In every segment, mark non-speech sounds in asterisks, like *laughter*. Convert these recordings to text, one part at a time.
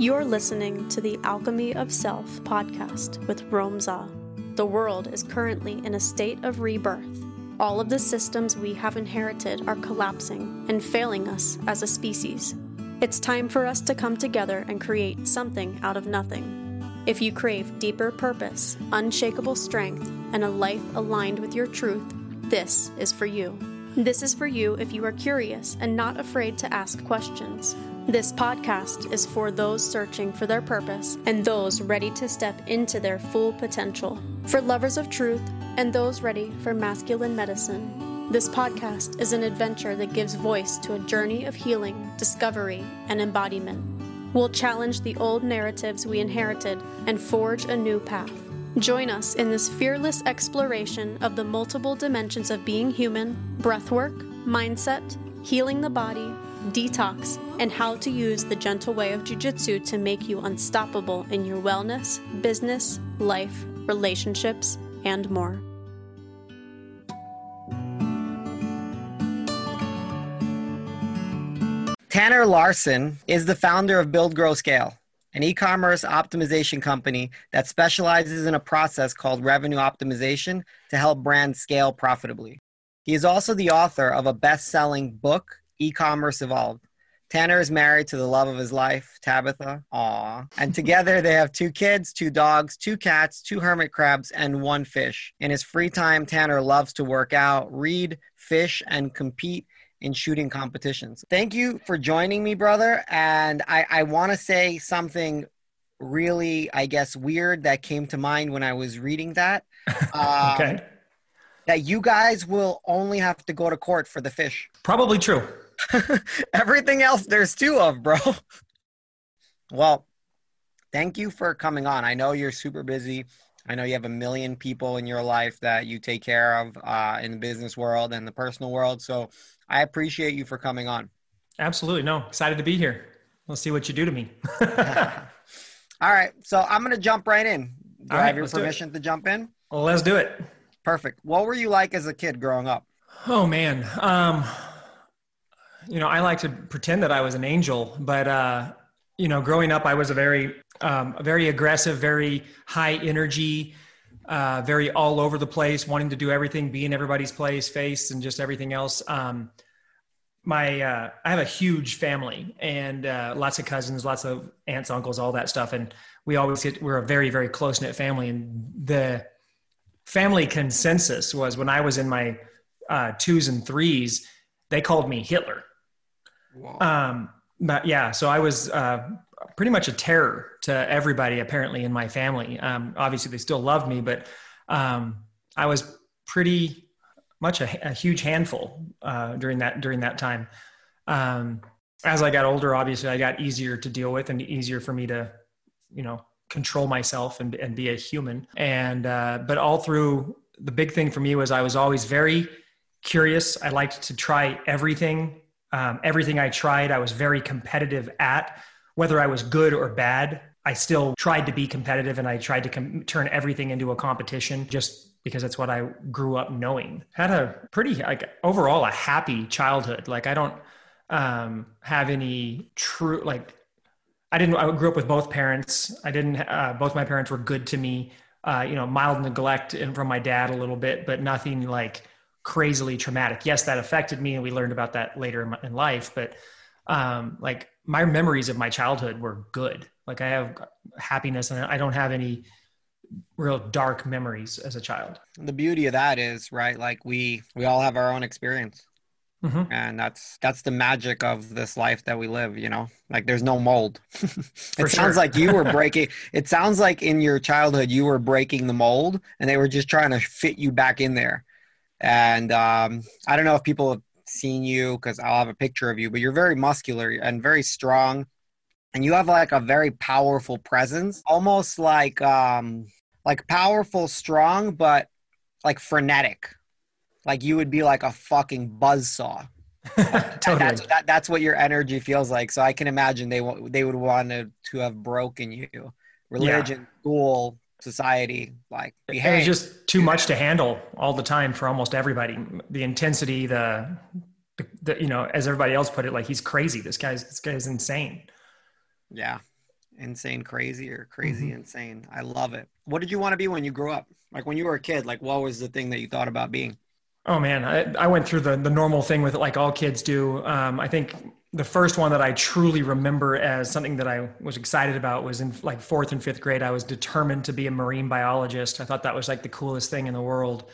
You're listening to the Alchemy of Self podcast with Rome Za. The world is currently in a state of rebirth. All of the systems we have inherited are collapsing and failing us as a species. It's time for us to come together and create something out of nothing. If you crave deeper purpose, unshakable strength, and a life aligned with your truth, this is for you. This is for you if you are curious and not afraid to ask questions. This podcast is for those searching for their purpose and those ready to step into their full potential. For lovers of truth and those ready for masculine medicine. This podcast is an adventure that gives voice to a journey of healing, discovery, and embodiment. We'll challenge the old narratives we inherited and forge a new path. Join us in this fearless exploration of the multiple dimensions of being human, breathwork, mindset, healing the body, detox, and how to use the gentle way of jujitsu to make you unstoppable in your wellness, business, life, relationships, and more. Tanner Larsson is the founder of Build Grow Scale, an e commerce optimization company that specializes in a process called revenue optimization to help brands scale profitably. He is also the author of a best selling book, E Commerce Evolved. Tanner is married to the love of his life, Tabitha. Aw. And together they have two kids, two dogs, two cats, two hermit crabs, and one fish. In his free time, Tanner loves to work out, read, fish, and compete in shooting competitions. Thank you for joining me, brother. And I, I want to say something really, I guess, weird that came to mind when I was reading that. Um, *laughs* okay. That you guys will only have to go to court for the fish. Probably true. *laughs* Everything else there's two of, bro. *laughs* well, thank you for coming on. I know you're super busy. I know you have a million people in your life that you take care of uh, in the business world and the personal world. So I appreciate you for coming on. Absolutely. No, excited to be here. Let's see what you do to me. *laughs* All right. So I'm going to jump right in. Do All I have your permission to jump in? Well, let's do it. Perfect. What were you like as a kid growing up? Oh, man. Um, you know, I like to pretend that I was an angel, but, uh, you know, growing up, I was a very, um, a very aggressive, very high energy, uh, very all over the place, wanting to do everything, be in everybody's place, face, and just everything else. Um, my uh, I have a huge family and uh, lots of cousins, lots of aunts, uncles, all that stuff, and we always get we're a very very close knit family. And the family consensus was when I was in my uh, twos and threes, they called me Hitler. Um, but yeah, so I was uh, pretty much a terror to everybody apparently in my family. Um, obviously, they still loved me, but um, I was pretty much a, a huge handful uh, during that during that time. Um, as I got older, obviously, I got easier to deal with and easier for me to, you know, control myself and, and be a human. And uh, but all through the big thing for me was I was always very curious. I liked to try everything. Um, everything I tried, I was very competitive at whether I was good or bad, I still tried to be competitive and I tried to com- turn everything into a competition just because that's what I grew up knowing. Had a pretty like overall a happy childhood. Like I don't um, have any true like I didn't. I grew up with both parents. I didn't. Uh, both my parents were good to me. Uh, you know, mild neglect and from my dad a little bit, but nothing like crazily traumatic. Yes, that affected me, and we learned about that later in, my, in life. But um, like my memories of my childhood were good. Like I have happiness and I don't have any real dark memories as a child. The beauty of that is, right, like we we all have our own experience. Mm-hmm. And that's that's the magic of this life that we live, you know. Like there's no mold. *laughs* it sounds like you were *laughs* breaking it sounds like in your childhood you were breaking the mold and they were just trying to fit you back in there. And um, I don't know if people have seen you because I'll have a picture of you, but you're very muscular and very strong. And you have like a very powerful presence, almost like um like powerful, strong, but like frenetic. Like you would be like a fucking buzz saw. *laughs* totally. That's that, that's what your energy feels like. So I can imagine they they would want to, to have broken you. Religion, yeah. school, society, like behave. It was just too much to handle all the time for almost everybody. The intensity, the, the, the, you know, as everybody else put it, like he's crazy. This guy's this guy's insane. Yeah, insane crazy or crazy mm-hmm. insane. I love it. What did you want to be when you grew up? Like when you were a kid, like what was the thing that you thought about being? Oh man, I, I went through the the normal thing with it, like all kids do. Um, I think the first one that I truly remember as something that I was excited about was in like fourth and fifth grade. I was determined to be a marine biologist. I thought that was like the coolest thing in the world.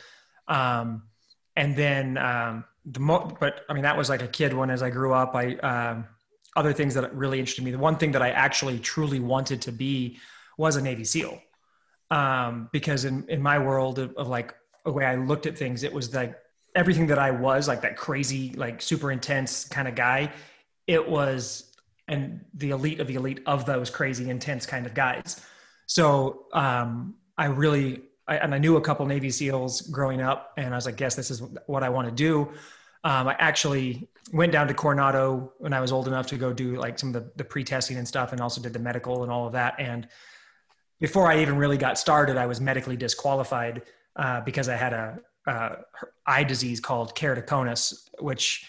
Um, and then um, the mo- but I mean that was like a kid one. As I grew up, I um, other things that really interested me. The one thing that I actually truly wanted to be was a Navy SEAL, um, because in in my world of, of like the way I looked at things, it was like everything that I was, like that crazy, like super intense kind of guy. It was and the elite of the elite of those crazy intense kind of guys. So um, I really I, and I knew a couple Navy SEALs growing up, and I was like, yes, this is what I want to do. Um, I actually went down to Coronado when I was old enough to go do like some of the, the pre-testing and stuff and also did the medical and all of that. And before I even really got started, I was medically disqualified uh, because I had a, a, eye disease called keratoconus, which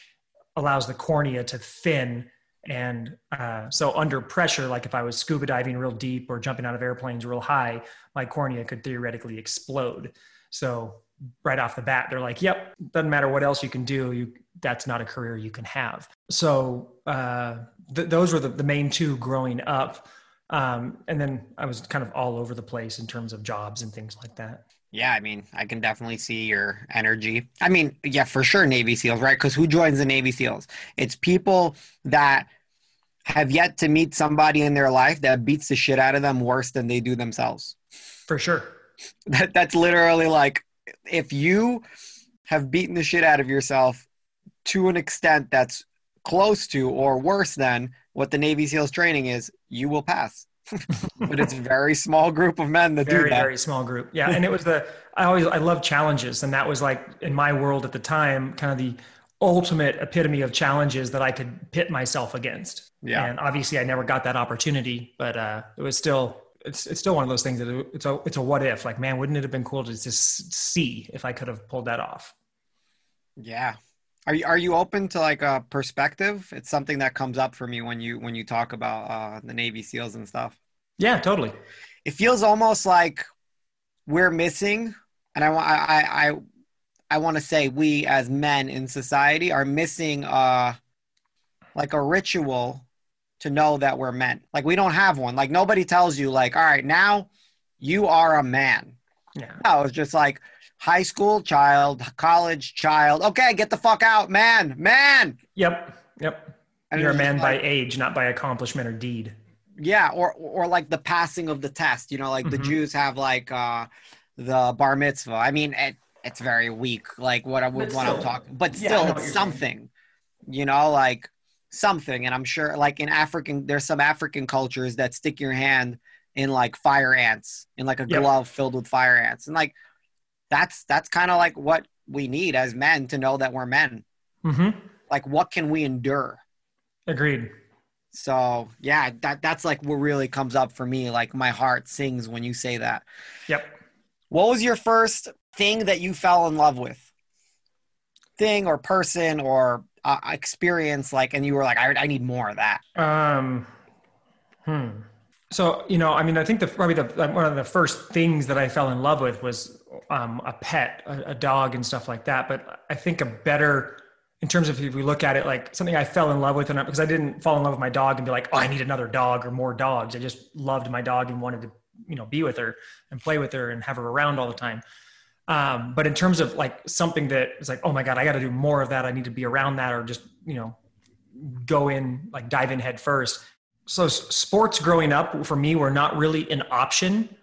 allows the cornea to thin. And uh, so under pressure, like if I was scuba diving real deep or jumping out of airplanes real high, my cornea could theoretically explode. So right off the bat they're like yep doesn't matter what else you can do you that's not a career you can have so uh, th- those were the, the main two growing up um, and then i was kind of all over the place in terms of jobs and things like that yeah i mean i can definitely see your energy. I mean yeah for sure navy seals right? Because who joins the navy seals? It's people that have yet to meet somebody in their life that beats the shit out of them worse than they do themselves. For sure. *laughs* That, that's literally like if you have beaten the shit out of yourself to an extent that's close to or worse than what the Navy SEALs training is, you will pass. But it's a very small group of men that very, do that. Very small group. Yeah. And it was the, I always, I love challenges. And that was like in my world at the time, kind of the ultimate epitome of challenges that I could pit myself against. Yeah. And obviously I never got that opportunity, but uh, it was still it's it's still one of those things that it's a it's a what if. Like, man, wouldn't it have been cool to just see if I could have pulled that off? Yeah. Are you are you open to like a perspective? It's something that comes up for me when you when you talk about uh, the Navy SEALs and stuff. Yeah, totally. It feels almost like we're missing, and I want I I I want to say we as men in society are missing uh like a ritual to know that we're men. Like we don't have one. Like nobody tells you like, all right, now you are a man. Yeah. No, it's just like high school child, college child. Okay, get the fuck out, man, man. Yep. Yep. And You're a man like, by age, not by accomplishment or deed. Yeah, or or like the passing of the test. You know, like mm-hmm. the Jews have like uh the bar mitzvah. I mean, it, it's very weak. Like what I would want to talk, but still, yeah, it's something. You know, like something and i'm sure like in african there's some african cultures that stick your hand in like fire ants in like a yep. glove filled with fire ants and like that's that's kind of like what we need as men to know that we're men. Mm-hmm. like what can we endure? Agreed. So yeah that that's like what really comes up for me. Like my heart sings when you say that. Yep. What was your first thing that you fell in love with? Thing or person or uh, experience like and you were like I, I need more of that. Um hmm so you know i mean i think the probably the one of the first things that i fell in love with was um, a pet a, a, dog and stuff like that but i think a better in terms of if we look at it like something i fell in love with and because i didn't fall in love with my dog and be like oh i need another dog or more dogs i just loved my dog and wanted to you know be with her and play with her and have her around all the time um, but in terms of like something that is like, oh my God, I got to do more of that. I need to be around that or just, you know, go in, like dive in head first. So sports growing up for me were not really an option.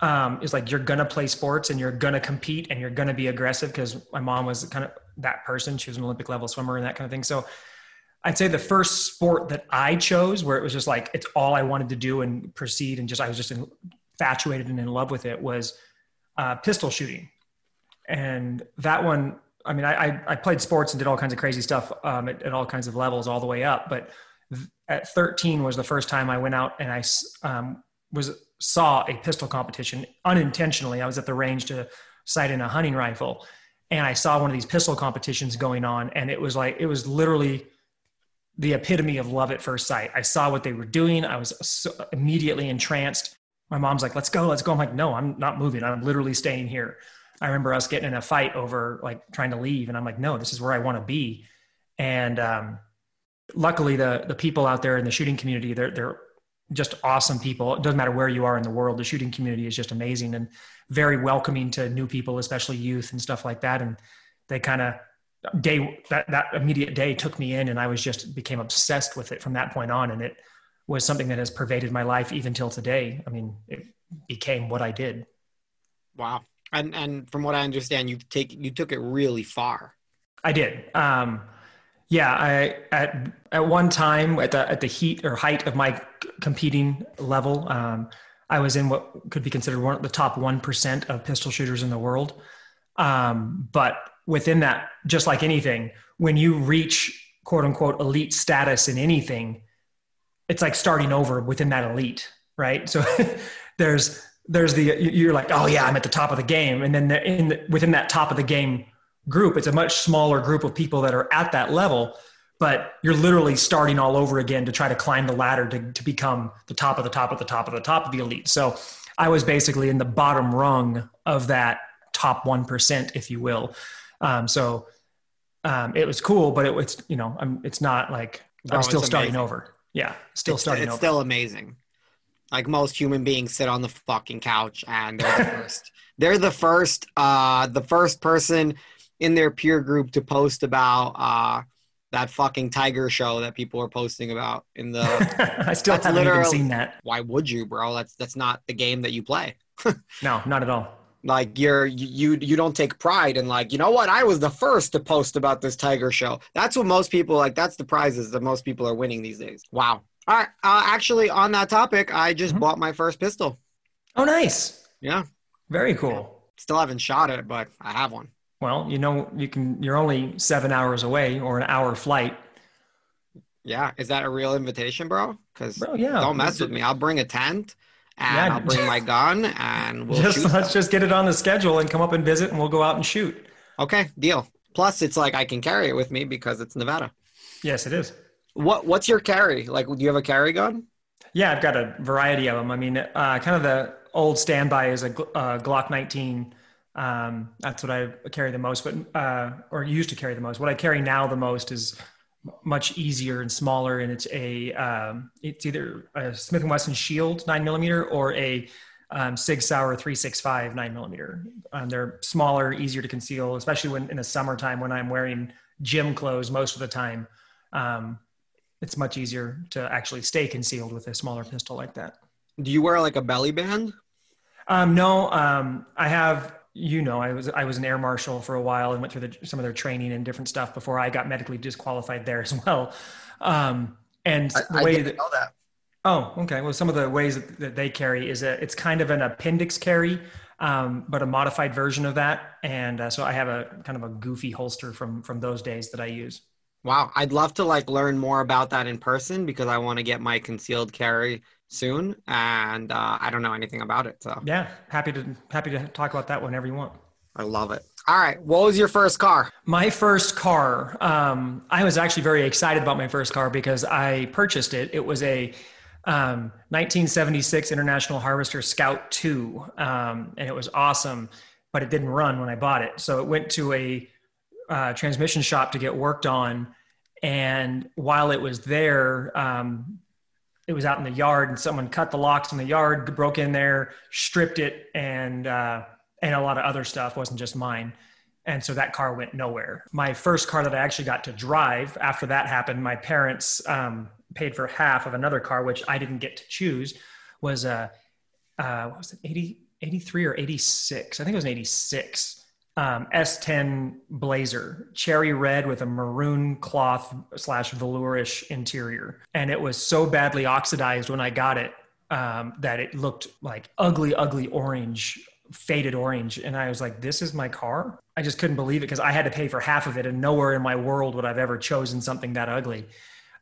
Um, like, you're to play sports and you're to compete and you're to be aggressive because my mom was kind of that person. She was an Olympic level swimmer and that kind of thing. So I'd say the first sport that I chose where it was just like, it's all I wanted to do and proceed. And just, I was just infatuated and in love with it was uh, pistol shooting. And that one, I mean, I, I played sports and did all kinds of crazy stuff um, at, at, all kinds of levels all the way up. But at 13 was the first time I went out and I um, was saw a pistol competition unintentionally. I was at the range to sight in a hunting rifle, and I saw one of these pistol competitions going on, and it was like it was literally the epitome of love at first sight. I saw what they were doing. I was so immediately entranced. My mom's like, let's go, let's go. I'm like, no, I'm not moving. I'm literally staying here. I remember us getting in a fight over like trying to leave. And I'm like, no, this is where I want to be. And um, luckily the, the people out there in the shooting community, they're, they're just awesome people. It doesn't matter where you are in the world. The shooting community is just amazing and very welcoming to new people, especially youth and stuff like that. And they kind of day that that immediate day took me in and i was just became obsessed with it from that point on and it was something that has pervaded my life even till today i mean it became what i did wow and and from what i understand you take you took it really far i did um yeah i at at one time at the at the heat or height of my competing level um i was in what could be considered one of the top 1% of pistol shooters in the world um but within that, just like anything, when you reach quote unquote elite status in anything, it's like starting over within that elite, right? So *laughs* there's there's the you're like, oh yeah, I'm at the top of the game, and then in the, within that top of the game group, it's a much smaller group of people that are at that level, but you're literally starting all over again to try to climb the ladder to, to become the top of the top of the top of the top of the elite. So I was basically in the bottom rung of that top 1%, if you will. Um, so um, it was cool, but it was, you know, I'm, it's not like I'm still starting over. Yeah. Still it's, starting it's over. still amazing. Like most human beings sit on the fucking couch and they're the *laughs* first. They're the first, uh, the first person in their peer group to post about, uh, that fucking tiger show that people are posting about in the *laughs* I still haven't even seen that. Why would you, bro? That's that's not the game that you play. *laughs* no, not at all. Like you're you you don't take pride in like you know what? I was the first to post about this tiger show. That's what most people like that's the prizes that most people are winning these days. Wow. All right uh, actually on that topic i just mm-hmm. bought my first pistol. Oh nice. Yeah. Very cool. Still haven't shot it but i have one well you know you can you're only seven hours away or an hour flight yeah is that a real invitation bro because yeah don't mess with me i'll bring a tent and yeah. I'll bring my *laughs* gun and we'll just let's just get it on the schedule and come up and visit and we'll go out and shoot. Okay, deal. Plus, it's like I can carry it with me because it's Nevada. Yes, it is. What What's your carry? Like, do you have a carry gun? Yeah, I've got a variety of them. I mean, uh, kind of the old standby is a uh, Glock 19. Um, that's what I carry the most, but uh, or used to carry the most. What I carry now the most is much easier and smaller, and it's a um, it's either a Smith and Wesson Shield nine millimeter or a um, Sig Sauer 365 nine millimeter. Um, they're smaller, easier to conceal, especially when in the summertime when I'm wearing gym clothes most of the time. Um, it's much easier to actually stay concealed with a smaller pistol like that. Do you wear like a belly band? Um, no, um, I have you know, I was I was an air marshal for a while and went through the, some of their training and different stuff before I got medically disqualified there *laughs* as well. Um, and the I, way that, know that. Oh, okay. Well, some of the ways that, that they carry is a, it's kind of an appendix carry, um, but a modified version of that. And uh, so I have a kind of a goofy holster from from those days that I use. Wow, I'd love to like learn more about that in person because I want to get my concealed carry soon, and uh, I don't know anything about it. So yeah, happy to happy to talk about that whenever you want. I love it. All right, what was your first car? My first car. Um, I was actually very excited about my first car because I purchased it. It was a um, 1976 International Harvester Scout 2, um, and it was awesome, but it didn't run when I bought it. So it went to a uh, transmission shop to get worked on. And while it was there, um, it was out in the yard and someone cut the locks in the yard, broke in there, stripped it, and uh, and a lot of other stuff wasn't just mine. And so that car went nowhere. My first car that I actually got to drive after that happened, my parents um, paid for half of another car, which I didn't get to choose, was a, uh, what was it, 80, 83 or 86? I think it was an 86 um, S10 Blazer, cherry red with a maroon cloth slash velourish interior. And it was so badly oxidized when I got it um, that it looked like ugly, ugly orange, faded orange. And I was like, this is my car? I just couldn't believe it because I had to pay for half of it. And nowhere in my world would I've ever chosen something that ugly.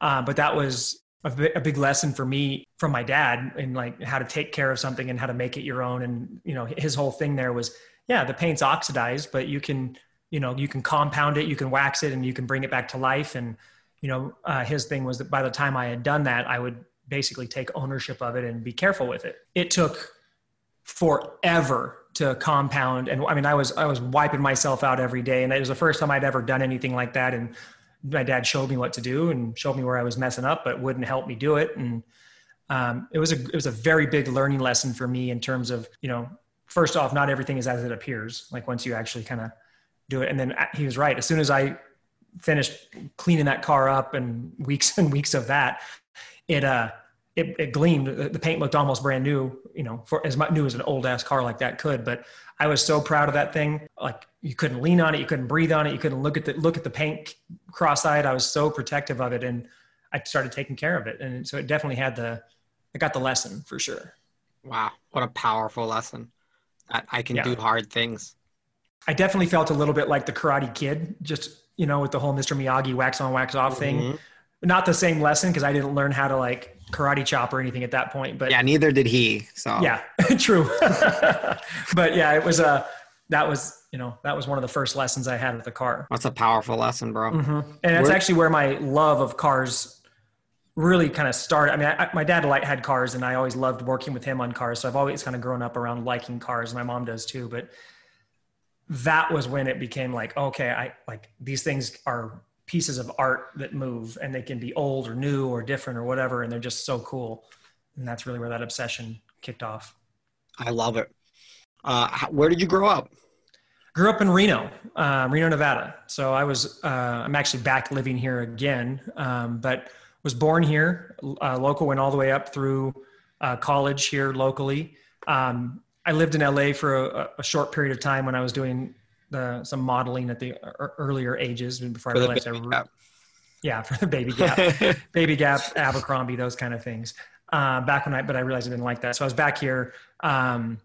Uh, but that was a, a big lesson for me from my dad in like how to take care of something and how to make it your own. And, you know, his whole thing there was, yeah, the paint's oxidized, but you can, you know, you can compound it, you can wax it, and you can bring it back to life. And you know, uh, his thing was that by the time I had done that, I would basically take ownership of it and be careful with it. It took forever to compound. And I mean, I was, I was wiping myself out every day. And it was the first time I'd ever done anything like that. And my dad showed me what to do and showed me where I was messing up, but wouldn't help me do it. And um, it was a, it was a very big learning lesson for me in terms of, you know, first off, not everything is as it appears. Like once you actually kind of do it. And then he was right. As soon as I finished cleaning that car up and *laughs* weeks and weeks of that, it, uh, it, it gleamed. The paint looked almost brand new, you know, for as much new as an old ass car like that could. But I was so proud of that thing. Like you couldn't lean on it, you couldn't breathe on it, you couldn't look at the look at the paint cross-eyed. I was so protective of it, and I started taking care of it. And so it definitely had the, I got the lesson for sure. Wow, what a powerful lesson! That I can yeah. do hard things. I definitely felt a little bit like the Karate Kid, just you know, with the whole Mr. Miyagi wax on, wax off thing. Mm-hmm. Not the same lesson because I didn't learn how to like karate chop or anything at that point. But yeah, neither did he. So yeah, *laughs* true. *laughs* but yeah, it was a uh, that was you know that was one of the first lessons I had with the car. That's a powerful lesson, bro. Mm-hmm. And that's actually where my love of cars really kind of started. I mean, I, my dad had cars, and I always loved working with him on cars. So I've always kind of grown up around liking cars. My mom does too, but that was when it became like okay i like these things are pieces of art that move and they can be old or new or different or whatever and they're just so cool and that's really where that obsession kicked off i love it uh, where did you grow up grew up in reno um, reno nevada so i was uh, i'm actually back living here again um, but was born here uh, local went all the way up through uh, college here locally. Um, i lived in la for a, a short period of time when i was doing the some modeling at the earlier ages before for I realized I gap. yeah for the baby gap. *laughs* Baby gap Abercrombie those kind of things. Uh, back when I but I realized I didn't like that. So I was back here um,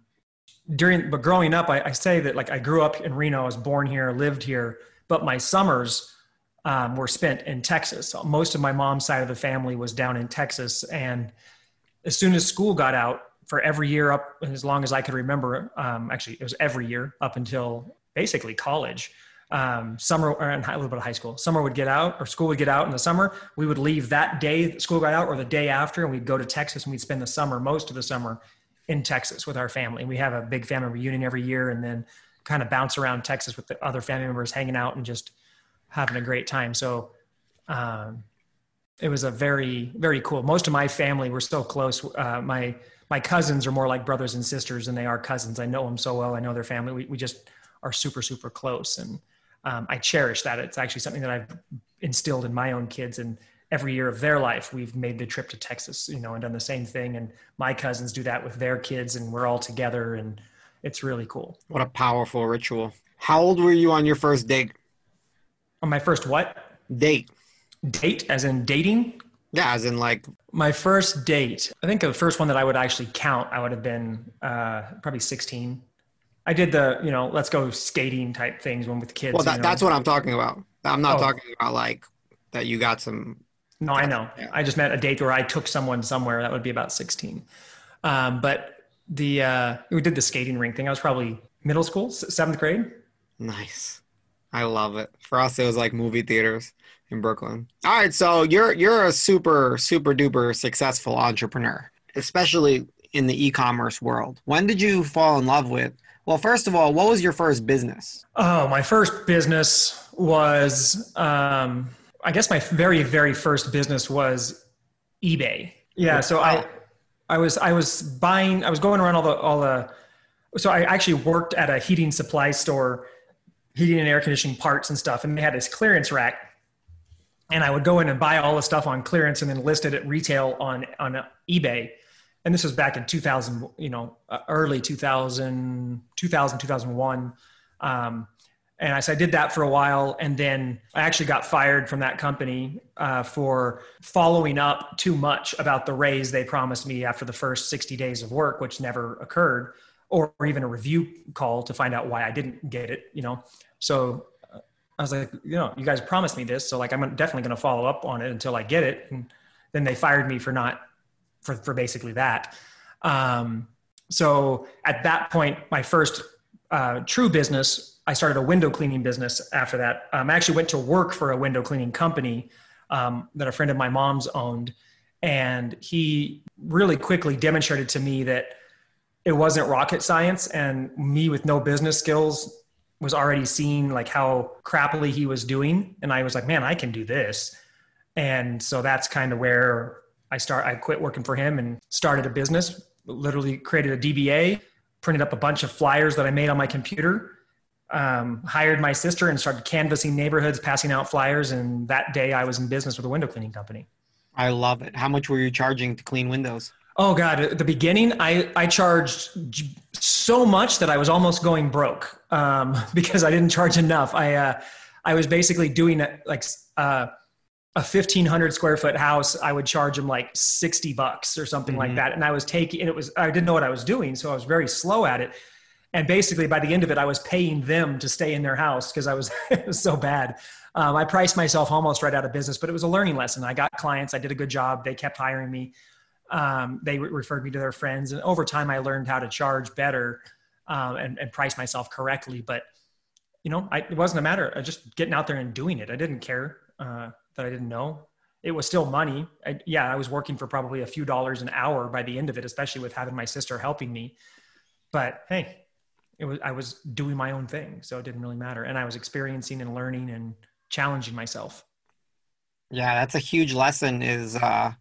during but growing up I, I, say that like I grew up in Reno I was born here lived here but my summers um, were spent in Texas most of my mom's side of the family was down in Texas and as soon as school got out for every year up as long as I could remember. Um, actually, it was every year up until basically college. Um, summer or a little bit of high school. Summer would get out, or school would get out in the summer. We would leave that day that school got out, or the day after, and we'd go to Texas and we'd spend the summer, most of the summer, in Texas with our family. We have a big family reunion every year, and then kind of bounce around Texas with the other family members, hanging out and just having a great time. So um, it was a very, very cool. Most of my family were so close. Uh, my my cousins are more like brothers and sisters than they are cousins. I know them so well. I know their family. We we just are super super close and um, i cherish that it's actually something that i've instilled in my own kids and every year of their life we've made the trip to texas you know and done the same thing and my cousins do that with their kids and we're all together and it's really cool what a powerful ritual how old were you on your first date on my first what date date as in dating yeah as in like my first date i think the first one that i would actually count i would have been uh, probably 16 I did the, you know, let's go skating type things when with kids. Well, that, you know? that's what I'm talking about. I'm not oh. talking about like that you got some. No, I know. Yeah. I just meant a date where I took someone somewhere. That would be about 16. Um, but the uh, we did the skating rink thing. I was probably middle school, seventh grade. Nice. I love it. For us, it was like movie theaters in Brooklyn. All right, so you're you're a super super duper successful entrepreneur, especially in the e-commerce world. When did you fall in love with well, first of all, what was your first business? Oh, my first business was, um, I guess my very, very first business was eBay. Yeah. So I, I was, I was buying, I was going around all the, all the, so I actually worked at a heating supply store, heating and air conditioning parts and stuff. And they had this clearance rack and I would go in and buy all the stuff on clearance and then list it at retail on, on eBay and this was back in 2000 you know uh, early 2000 2000 2001 um, and I, so I did that for a while and then i actually got fired from that company uh, for following up too much about the raise they promised me after the first 60 days of work which never occurred or, even a review call to find out why i didn't get it you know so uh, i was like you know you guys promised me this so like i'm definitely going to follow up on it until i get it and then they fired me for not for, for basically that. Um, so at that point, my first uh, true business, I started a window cleaning business after that. Um, I actually went to work for a window cleaning company um, that a friend of my mom's owned. And he really quickly demonstrated to me that it wasn't rocket science and me with no business skills was already seeing like how crappily he was doing. And I was like, man, I can do this. And so that's kind of where I start, I quit working for him and started a business, literally created a DBA, printed up a bunch of flyers that I made on my computer um, hired my sister and started canvassing neighborhoods, passing out flyers. And that day I was in business with a window cleaning company. I love it. How much were you charging to clean windows? Oh God, at the beginning, I, I charged so much that I was almost going broke um, *laughs* because I didn't charge enough. I, uh, I was basically doing like uh, a 1500 square foot house. I would charge them like 60 bucks or something mm-hmm. like that. And I was taking, and it was, I didn't know what I was doing. So I was very slow at it and basically by the end of it i was paying them to stay in their house because i was *laughs* it was so bad um, i priced myself almost right out of business but it was a learning lesson i got clients i did a good job they kept hiring me um, they re- referred me to their friends and over time i learned how to charge better um, and, and, price myself correctly but you know I, it wasn't a matter of just getting out there and doing it i didn't care uh, that i didn't know it was still money I, yeah i was working for probably a few dollars an hour by the end of it especially with having my sister helping me but hey it was I was doing my own thing, so it didn't really matter, and I was experiencing and learning and challenging myself. Yeah, that's a huge lesson. Is uh,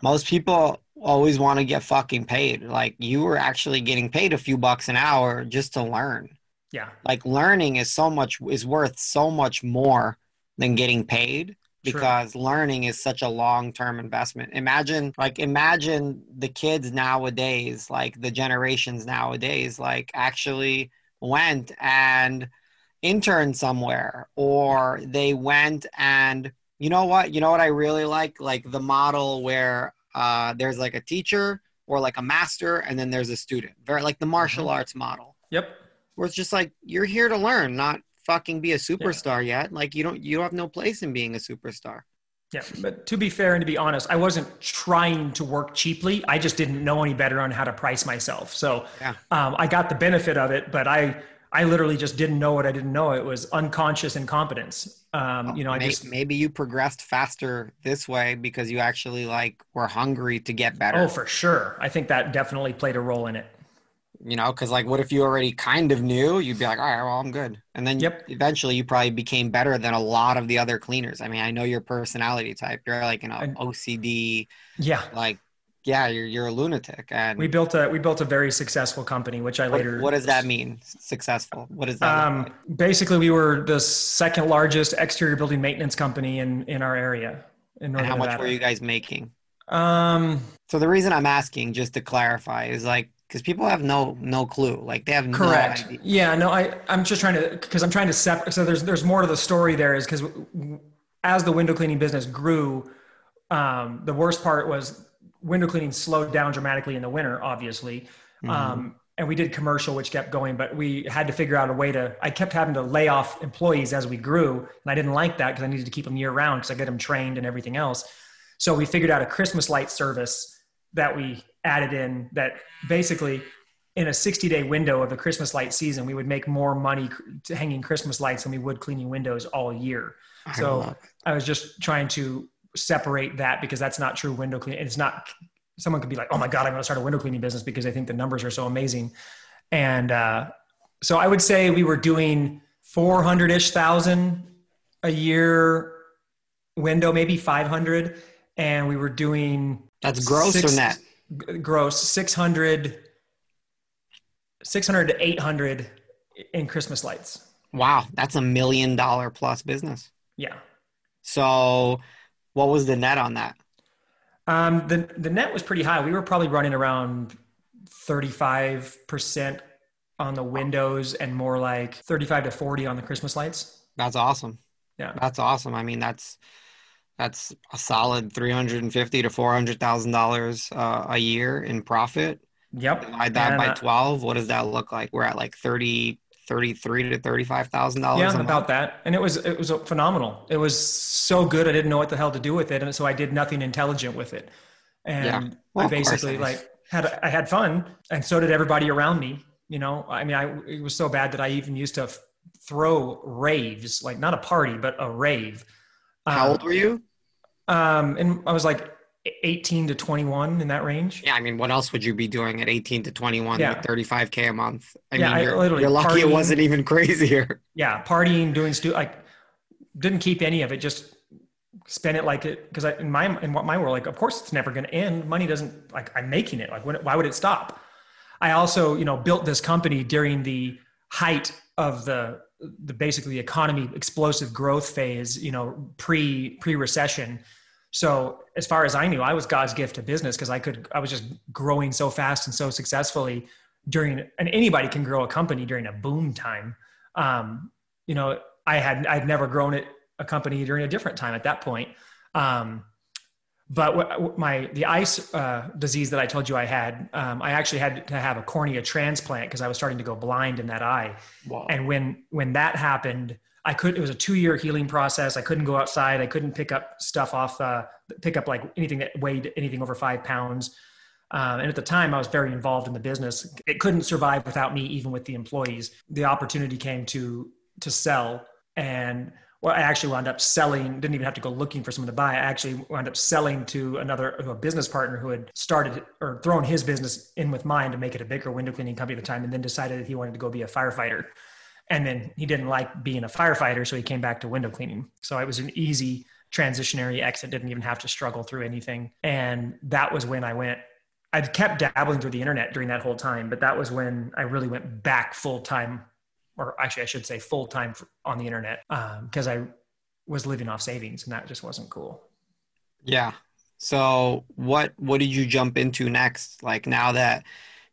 most people always want to get fucking paid. Like you were actually getting paid a few bucks an hour just to learn. Yeah, like learning is so much is worth so much more than getting paid because True. learning is such a long-term investment imagine like imagine the kids nowadays like the generations nowadays like actually went and interned somewhere or they went and you know what you know what i really like like the model where uh, there's like a teacher or like a master and then there's a student very like the martial mm-hmm. arts model yep where it's just like you're here to learn not fucking be a superstar yeah. yet. Like you don't you have no place in being a superstar. Yeah, but to be fair and to be honest, I wasn't trying to work cheaply. I just didn't know any better on how to price myself. So yeah. um, I got the benefit of it, but I I literally just didn't know what I didn't know. It was unconscious incompetence. Um, well, you know, I maybe, just maybe you progressed faster this way because you actually like were hungry to get better. Oh, for sure. I think that definitely played a role in it you know because like what if you already kind of knew you'd be like all right well i'm good and then yep. eventually you probably became better than a lot of the other cleaners i mean i know your personality type you're like an ocd yeah like yeah you're, you're a lunatic and we built a we built a very successful company which i later what does that mean successful? What is that um, like? basically we were the second largest exterior building maintenance company in in our area in North and how Nevada. much were you guys making? Um so the reason i'm asking just to clarify is like because people have no no clue. Like they have correct. no yeah no i i'm just trying to because i'm trying to separate so there's there's more to the story there is because as the window cleaning business grew um, the worst part was window cleaning slowed down dramatically in the winter obviously mm-hmm. um, and we did commercial which kept going but we had to figure out a way to i kept having to lay off employees as we grew and i didn't like that because i needed to keep them year round because i get them trained and everything else so we figured out a christmas light service that we added in that basically in a 60 day window of the Christmas light season, we would make more money hanging Christmas lights than we would cleaning windows all year. I so I was just trying to separate that because that's not true window cleaning. It's not, someone could be like, oh my God, I'm going to start a window cleaning business because I think the numbers are so amazing. And uh, so I would say we were doing 400 ish thousand a year window, maybe 500. And we were doing that's gross six, or net? Gross 600, 600 to 800 in Christmas lights. Wow, that's a million dollar plus business. Yeah. So, what was the net on that? Um, the the net was pretty high. We were probably running around 35% on the windows and more like 35 to 40 on the Christmas lights. That's awesome. Yeah. That's awesome. I mean, that's that's a solid three hundred and fifty to four hundred thousand uh, dollars a year in profit. Yep. Divide that and, by uh, twelve. What does that look like? We're at like 30, 33 to thirty five thousand dollars. Yeah, about that. And it was it was phenomenal. It was so good. I didn't know what the hell to do with it, and so I did nothing intelligent with it. And yeah. well, I basically like had I had fun, and so did everybody around me. You know, I mean, I it was so bad that I even used to f- throw raves, like not a party, but a rave how old um, were you? Um, and I was like 18 to 21 in that range. Yeah, I mean, what else would you be doing at 18 to 21 yeah. with 35k a month? I yeah, mean, you're, I literally you're lucky partying, it wasn't even *laughs* crazier. Yeah, partying, doing stu like didn't keep any of it. Just spend it like it because in my in what my world, like of course it's never going to end. Money doesn't like I'm making it. Like when, why would it stop? I also you know built this company during the height of the the basically economy explosive growth phase. You know pre pre recession so as far as I knew, I was God's gift to business because I could I was just growing so fast and so successfully during and anybody can grow a company during a boom time. Um, you know, I had I'd never grown it a company during a different time at that point. Um, but my the ice uh, disease that I told you I had, um, I actually had to have a cornea transplant because I was starting to go blind in that eye. Wow. And when when that happened, I could, it was a two year healing process. I couldn't go outside. I couldn't pick up stuff off, uh, pick up like anything that weighed anything over five pounds. Um, and at the time, I was very involved in the business. It couldn't survive without me, even with the employees. The opportunity came to to sell, and well, I actually wound up selling. Didn't even have to go looking for someone to buy. I actually wound up selling to another a business partner who had started or thrown his business in with mine to make it a bigger window cleaning company at the time, and then decided that he wanted to go be a firefighter and then he didn't like being a firefighter so he came back to window cleaning. So it was an easy transitionary exit didn't even have to struggle through anything. And that was when i went i'd kept dabbling through the internet during that whole time but that was when i really went back full time or actually i should say full time on the internet because um, i was living off savings and that just wasn't cool. Yeah. So what what did you jump into next? Like now that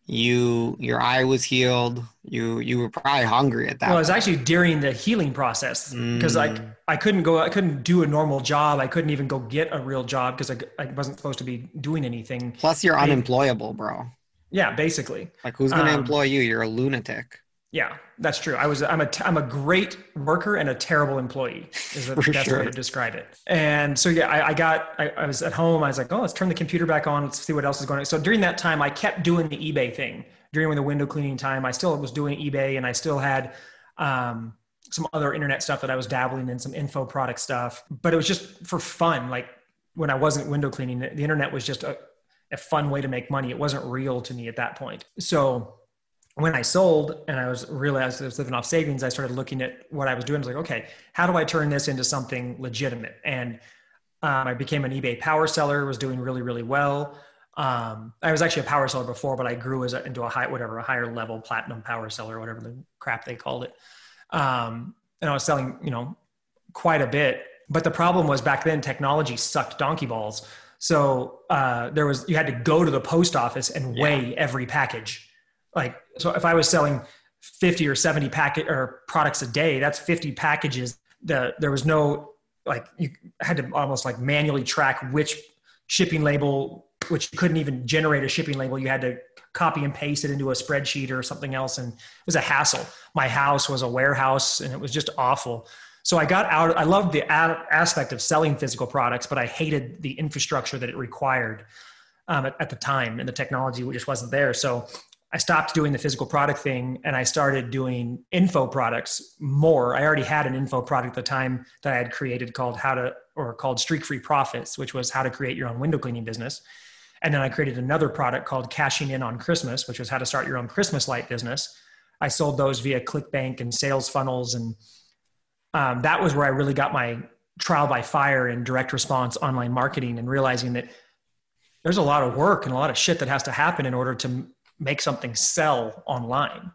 you your eye was healed. You you were probably hungry at that well it was actually during the healing process because mm. like i couldn't go i couldn't do a normal job. I couldn't even go get a real job because I, I wasn't supposed to be doing anything. Plus you're I, unemployable bro. Yeah basically. Like who's gonna um, employ you? You're a lunatic yeah, that's true. I was I'm a I'm a great worker and a terrible employee is the *laughs* best sure. way to describe it. And so yeah, I, I got I, I, was at home. I was like, oh, let's turn the computer back on. Let's see what else is going on. So during that time, I kept doing the eBay thing. During the window cleaning time, I still was doing eBay, and I still had um, some other internet stuff that I was dabbling in, some info product stuff. But it was just for fun. Like when I wasn't window cleaning, the, the internet was just a, a fun way to make money. It wasn't real to me at that point. So when I sold and I was realized I was living off savings, I started looking at what I was doing. I was like, okay, how do I turn this into something legitimate? And um, I became an eBay power seller, was doing really, really well. Um, I was actually a power seller before, but I grew as a, into a high, whatever, a higher level platinum power seller, whatever the crap they called it. Um, and I was selling, you know, quite a bit. But the problem was back then technology sucked donkey balls. So uh, there was you had to go to the post office and weigh yeah. every package like so if i was selling 50 or 70 packet or products a day that's 50 packages. The there was no like you had to almost like manually track which shipping label which you couldn't even generate a shipping label. You had to copy and paste it into a spreadsheet or something else and it was a hassle. My house was a warehouse and it was just awful. So i got out i loved the aspect of selling physical products but i hated the infrastructure that it required um, at, at, the time and the technology just wasn't there. So I stopped doing the physical product thing and I started doing info products more. I already had an info product at the time that I had created called how to or called streak free profits, which was how to create your own window cleaning business. And then I created another product called cashing in on Christmas, which was how to start your own Christmas light business. I sold those via ClickBank and sales funnels. And um, that was where I really got my trial by fire in direct response online marketing and realizing that there's a lot of work and a lot of shit that has to happen in order to make something sell online.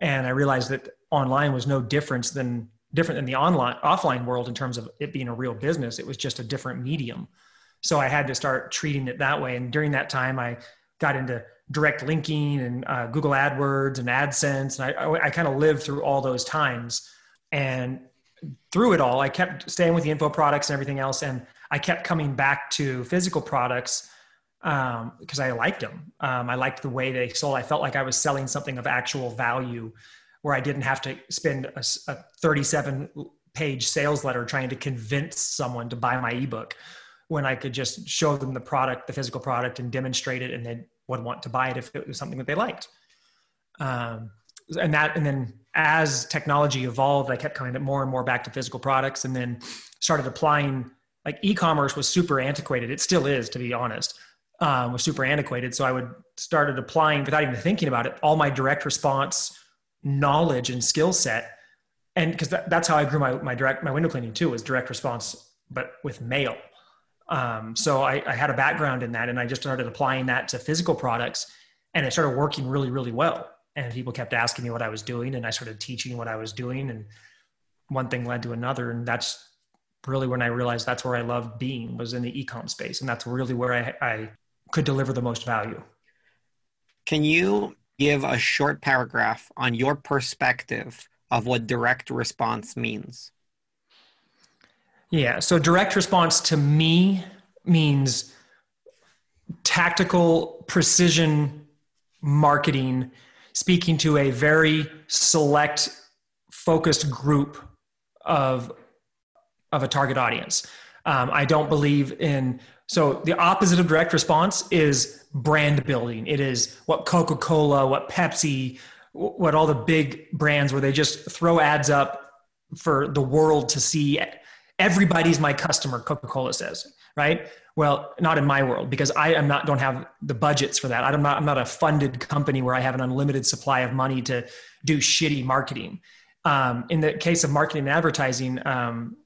And I realized that online was no difference than different than the online offline world in terms of it being a real business. It was just a different medium. So I had to start treating it that way. And during that time, I got into direct linking and uh, Google AdWords and AdSense. And I, I, I kind of lived through all those times. And through it all, I kept staying with the info products and everything else. And I kept coming back to physical products um, because I liked them. Um, I liked the way they sold. I felt like I was selling something of actual value where I didn't have to spend a, a 37 page sales letter trying to convince someone to buy my ebook when I could just show them the product, the physical product, and demonstrate it, and they would want to buy it if it was something that they liked. Um, and that, and then as technology evolved, I kept coming more and more back to physical products, and then started applying like e-commerce was super antiquated. It still is, to be honest, um, was super antiquated. So I would started applying without even thinking about it, all my direct response knowledge and skill set. And because that, that's how I grew my, my direct, my window cleaning too, was direct response, but with mail. Um, so I, I had a background in that and I just started applying that to physical products and it started working really, really well. And people kept asking me what I was doing and I started teaching what I was doing and one thing led to another. And that's really when I realized that's where I loved being was in the ecom space. And that's really where I, I could deliver the most value. Can you give a short paragraph on your perspective of what direct response means? Yeah. So direct response to me means tactical precision marketing, speaking to a very select, focused group of, of a target audience. Um, I don't believe in, so the opposite of direct response is brand building. It is what Coca Cola, what Pepsi, what all the big brands where they just throw ads up for the world to see everybody's my customer coca-cola says right? Well not in my world because i am not don't have the budgets for that. I'm not i'm not a funded company where i have an unlimited supply of money to do shitty marketing. Um, in the case of marketing and advertising um,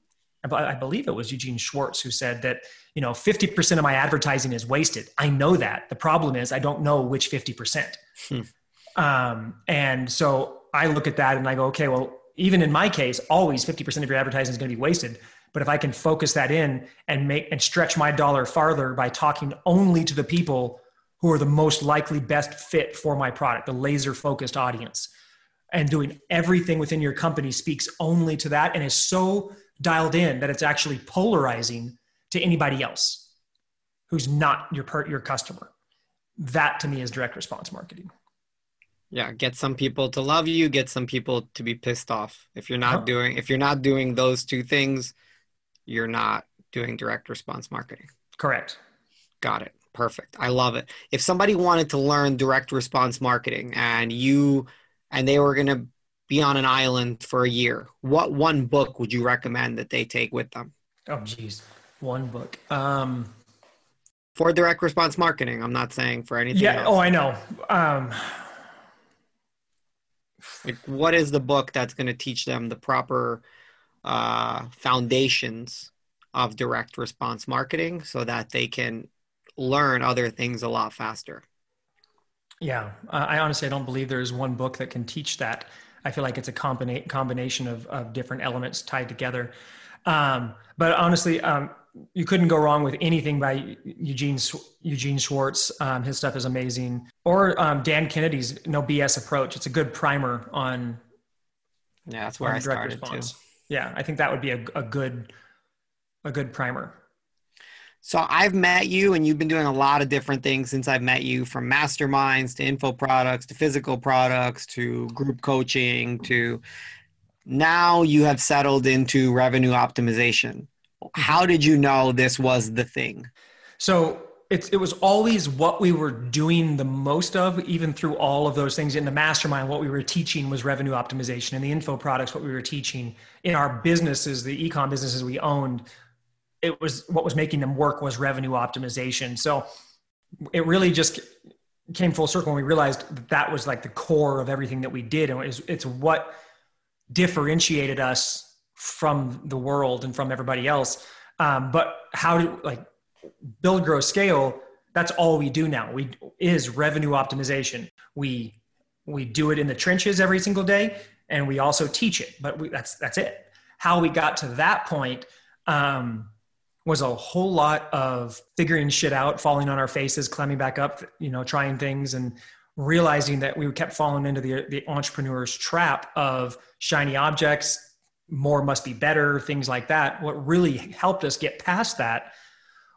I believe it was eugene schwartz who said that you know 50% of my advertising is wasted. I know that. The problem is i don't know which 50% hmm. um, and so i look at that and i go okay well even in my case always 50% of your advertising is going to be wasted. But if I can focus that in and make and stretch my dollar farther by talking only to the people who are the most likely best fit for my product, the laser focused audience, and doing everything within your company speaks only to that and is so dialed in that it's actually polarizing to anybody else who's not your per, your customer. That to me is direct response marketing. Yeah, get some people to love you, get some people to be pissed off. If you're not huh? doing if you're not doing those two things, you're not doing direct response marketing. Correct. Got it. Perfect. I love it. If somebody wanted to learn direct response marketing and you and they were going to be on an island for a year, what one book would you recommend that they take with them? Oh geez. One book. Um for direct response marketing. I'm not saying for anything Yeah, else. oh I know. Um like what is the book that's going to teach them the proper uh, foundations of direct response marketing so that they can learn other things a lot faster. Yeah, I honestly I don't believe there's one book that can teach that. I feel like it's a combina- combination of, of different elements tied together. Um, but honestly, um, you couldn't go wrong with anything by Eugene Eugene Schwartz. Um, his stuff is amazing. Or um, Dan Kennedy's No BS approach. It's a good primer on. Yeah, that's where I started response. too yeah, I think that would be a, a good a good primer. So I've met you and you've been doing a lot of different things since I've met you from masterminds to info products to physical products to group coaching to now you have settled into revenue optimization. How mm-hmm. did you know this was the thing? So it's, it was always what we were doing the most of, even through all of those things in the mastermind. What we were teaching was revenue optimization. In the info products, what we were teaching in our businesses, the ecom businesses we owned, it was what was making them work was revenue optimization. So it really just came full circle when we realized that, that was like the core of everything that we did, and it's, it's what differentiated us from the world and from everybody else. Um, but how do like build, grow, scale, that's all we do now. We is revenue optimization. We we do it in the trenches every single day, and we also teach it. But we, that's that's it. How we got to that point um, was a whole lot of figuring shit out, falling on our faces, climbing back up, you know, trying things, and realizing that we kept falling into the the entrepreneur's trap of shiny objects. More must be better, things like that. What really helped us get past that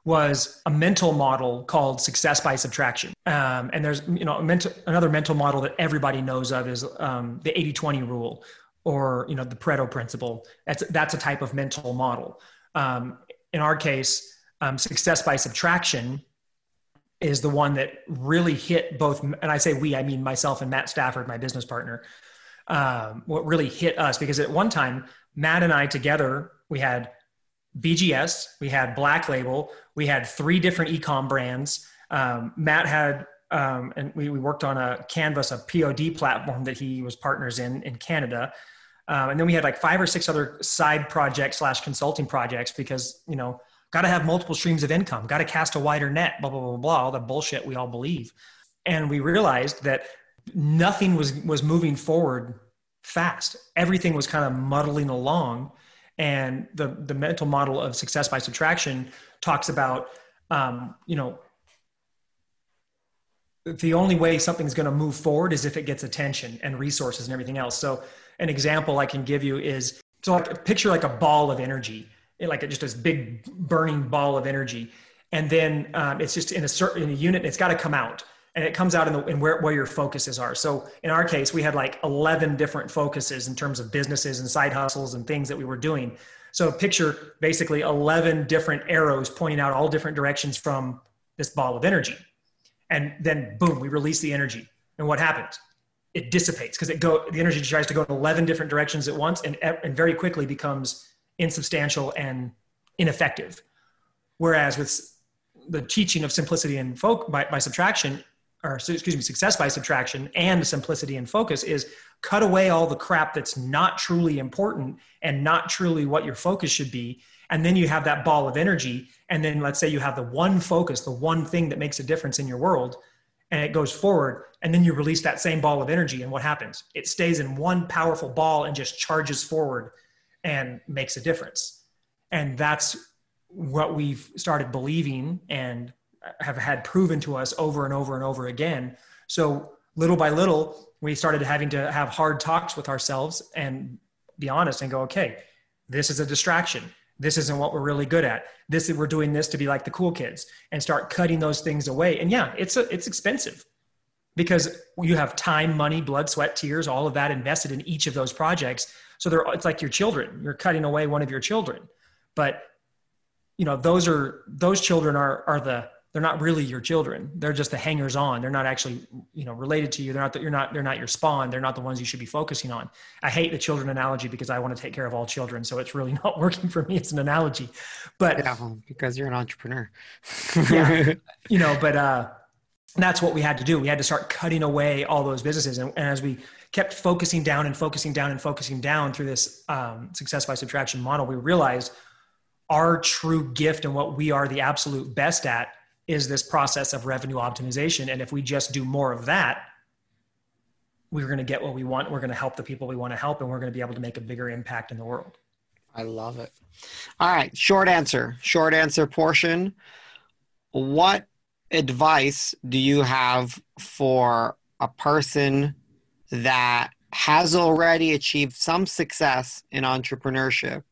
was a mental model called success by subtraction. Um, and there's, you know, mental, another mental model that everybody knows of is um, the 80-20 rule or, you know, the Pareto principle. That's, that's a type of mental model. Um, in our case, um, success by subtraction is the one that really hit both, and I say we, I mean myself and Matt Stafford, my business partner, um, what really hit us because at one time, Matt and I together, we had BGS, we had Black Label, we had three different ecom brands. Um, Matt had, um, and we, we worked on a Canvas, a POD platform that he was partners in in Canada. Um, and then we had like five or six other side projects slash consulting projects because, you know, got to have multiple streams of income, got to cast a wider net, blah, blah, blah, blah, all the bullshit we all believe. And we realized that nothing was, was moving forward fast. Everything was kind of muddling along. And the, the mental model of success by subtraction talks about, um, you know, the only way something's going to move forward is if it gets attention and resources and everything else. So an example I can give you is so like picture like a ball of energy, like just this big burning ball of energy, and then um, it's just in a certain in a unit. It's got to come out, and it comes out in, the, in where where your focuses are. So in our case, we had like eleven different focuses in terms of businesses and side hustles and things that we were doing. So picture basically eleven different arrows pointing out all different directions from this ball of energy, and then boom, we release the energy, and what happens? it dissipates because it go the energy tries to go in 11 different directions at once and, and very quickly becomes insubstantial and ineffective whereas with the teaching of simplicity and folk by, by subtraction or excuse me success by subtraction and simplicity and focus is cut away all the crap that's not truly important and not truly what your focus should be. And then you have that ball of energy. And then let's say you have the one focus the one thing that makes a difference in your world and it goes forward and then you release that same ball of energy and what happens? It stays in one powerful ball and just charges forward and makes a difference. And that's what we've started believing and have had proven to us over and over and over again. So little by little we started having to have hard talks with ourselves and be honest and go okay this is a distraction. This isn't what we're really good at. This we're doing this to be like the cool kids and start cutting those things away. And yeah it's a, it's expensive because you have time money blood sweat tears all of that invested in each of those projects. So they're it's like your children. You're cutting away one of your children. But you know those are those children are are the they're not really your children. They're just the hangers on. They're not actually, you know, related to you. They're not that you're not, they're not your spawn. They're not the ones you should be focusing on. I hate the children analogy because I want to take care of all children. So it's really *laughs* not working for me. It's an analogy, but yeah, because you're an entrepreneur. yeah, *laughs* you know, but, uh, that's what we had to do. We had to start cutting away all those businesses. And, and as we kept focusing down and focusing down and focusing down through this um, success by subtraction model, we realized our true gift and what we are the absolute best at is this process of revenue optimization. And if we just do more of that, we're going to get what we want. We're going to help the people we want to help, and we're going to be able to make a bigger impact in the world. I love it. All right, short answer, short answer portion. What advice do you have for a person that has already achieved some success in entrepreneurship,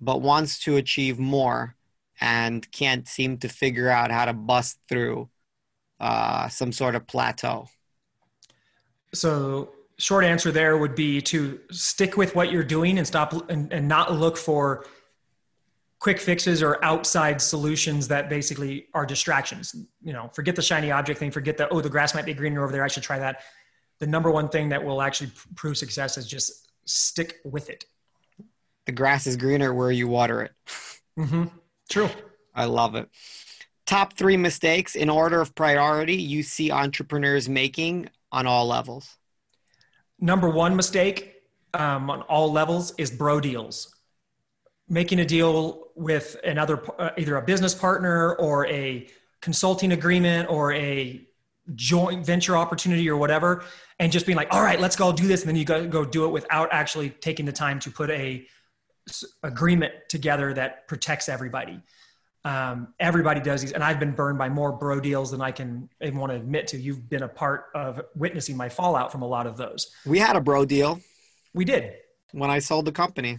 but wants to achieve more and can't seem to figure out how to bust through uh, some sort of plateau? So, short answer there would be to stick with what you're doing and stop and, and not look for quick fixes or outside solutions that basically are distractions. You know, forget the shiny object thing, forget that, oh, the grass might be greener over there, I should try that. The number one thing that will actually prove success is just stick with it. The grass is greener where you water it. Mm-hmm. True. I love it. Top three mistakes in order of priority you see entrepreneurs making on all levels. Number one mistake um, on all levels is bro deals. Making a deal with another, uh, either a business partner or a consulting agreement or a joint venture opportunity or whatever, and just being like, all right, let's go do this. And then you go, go do it without actually taking the time to put a agreement together that protects everybody. Um, everybody does these, and I've been burned by more bro deals than I can even want to admit to. You've been a part of witnessing my fallout from a lot of those. We had a bro deal. We did when I sold the company.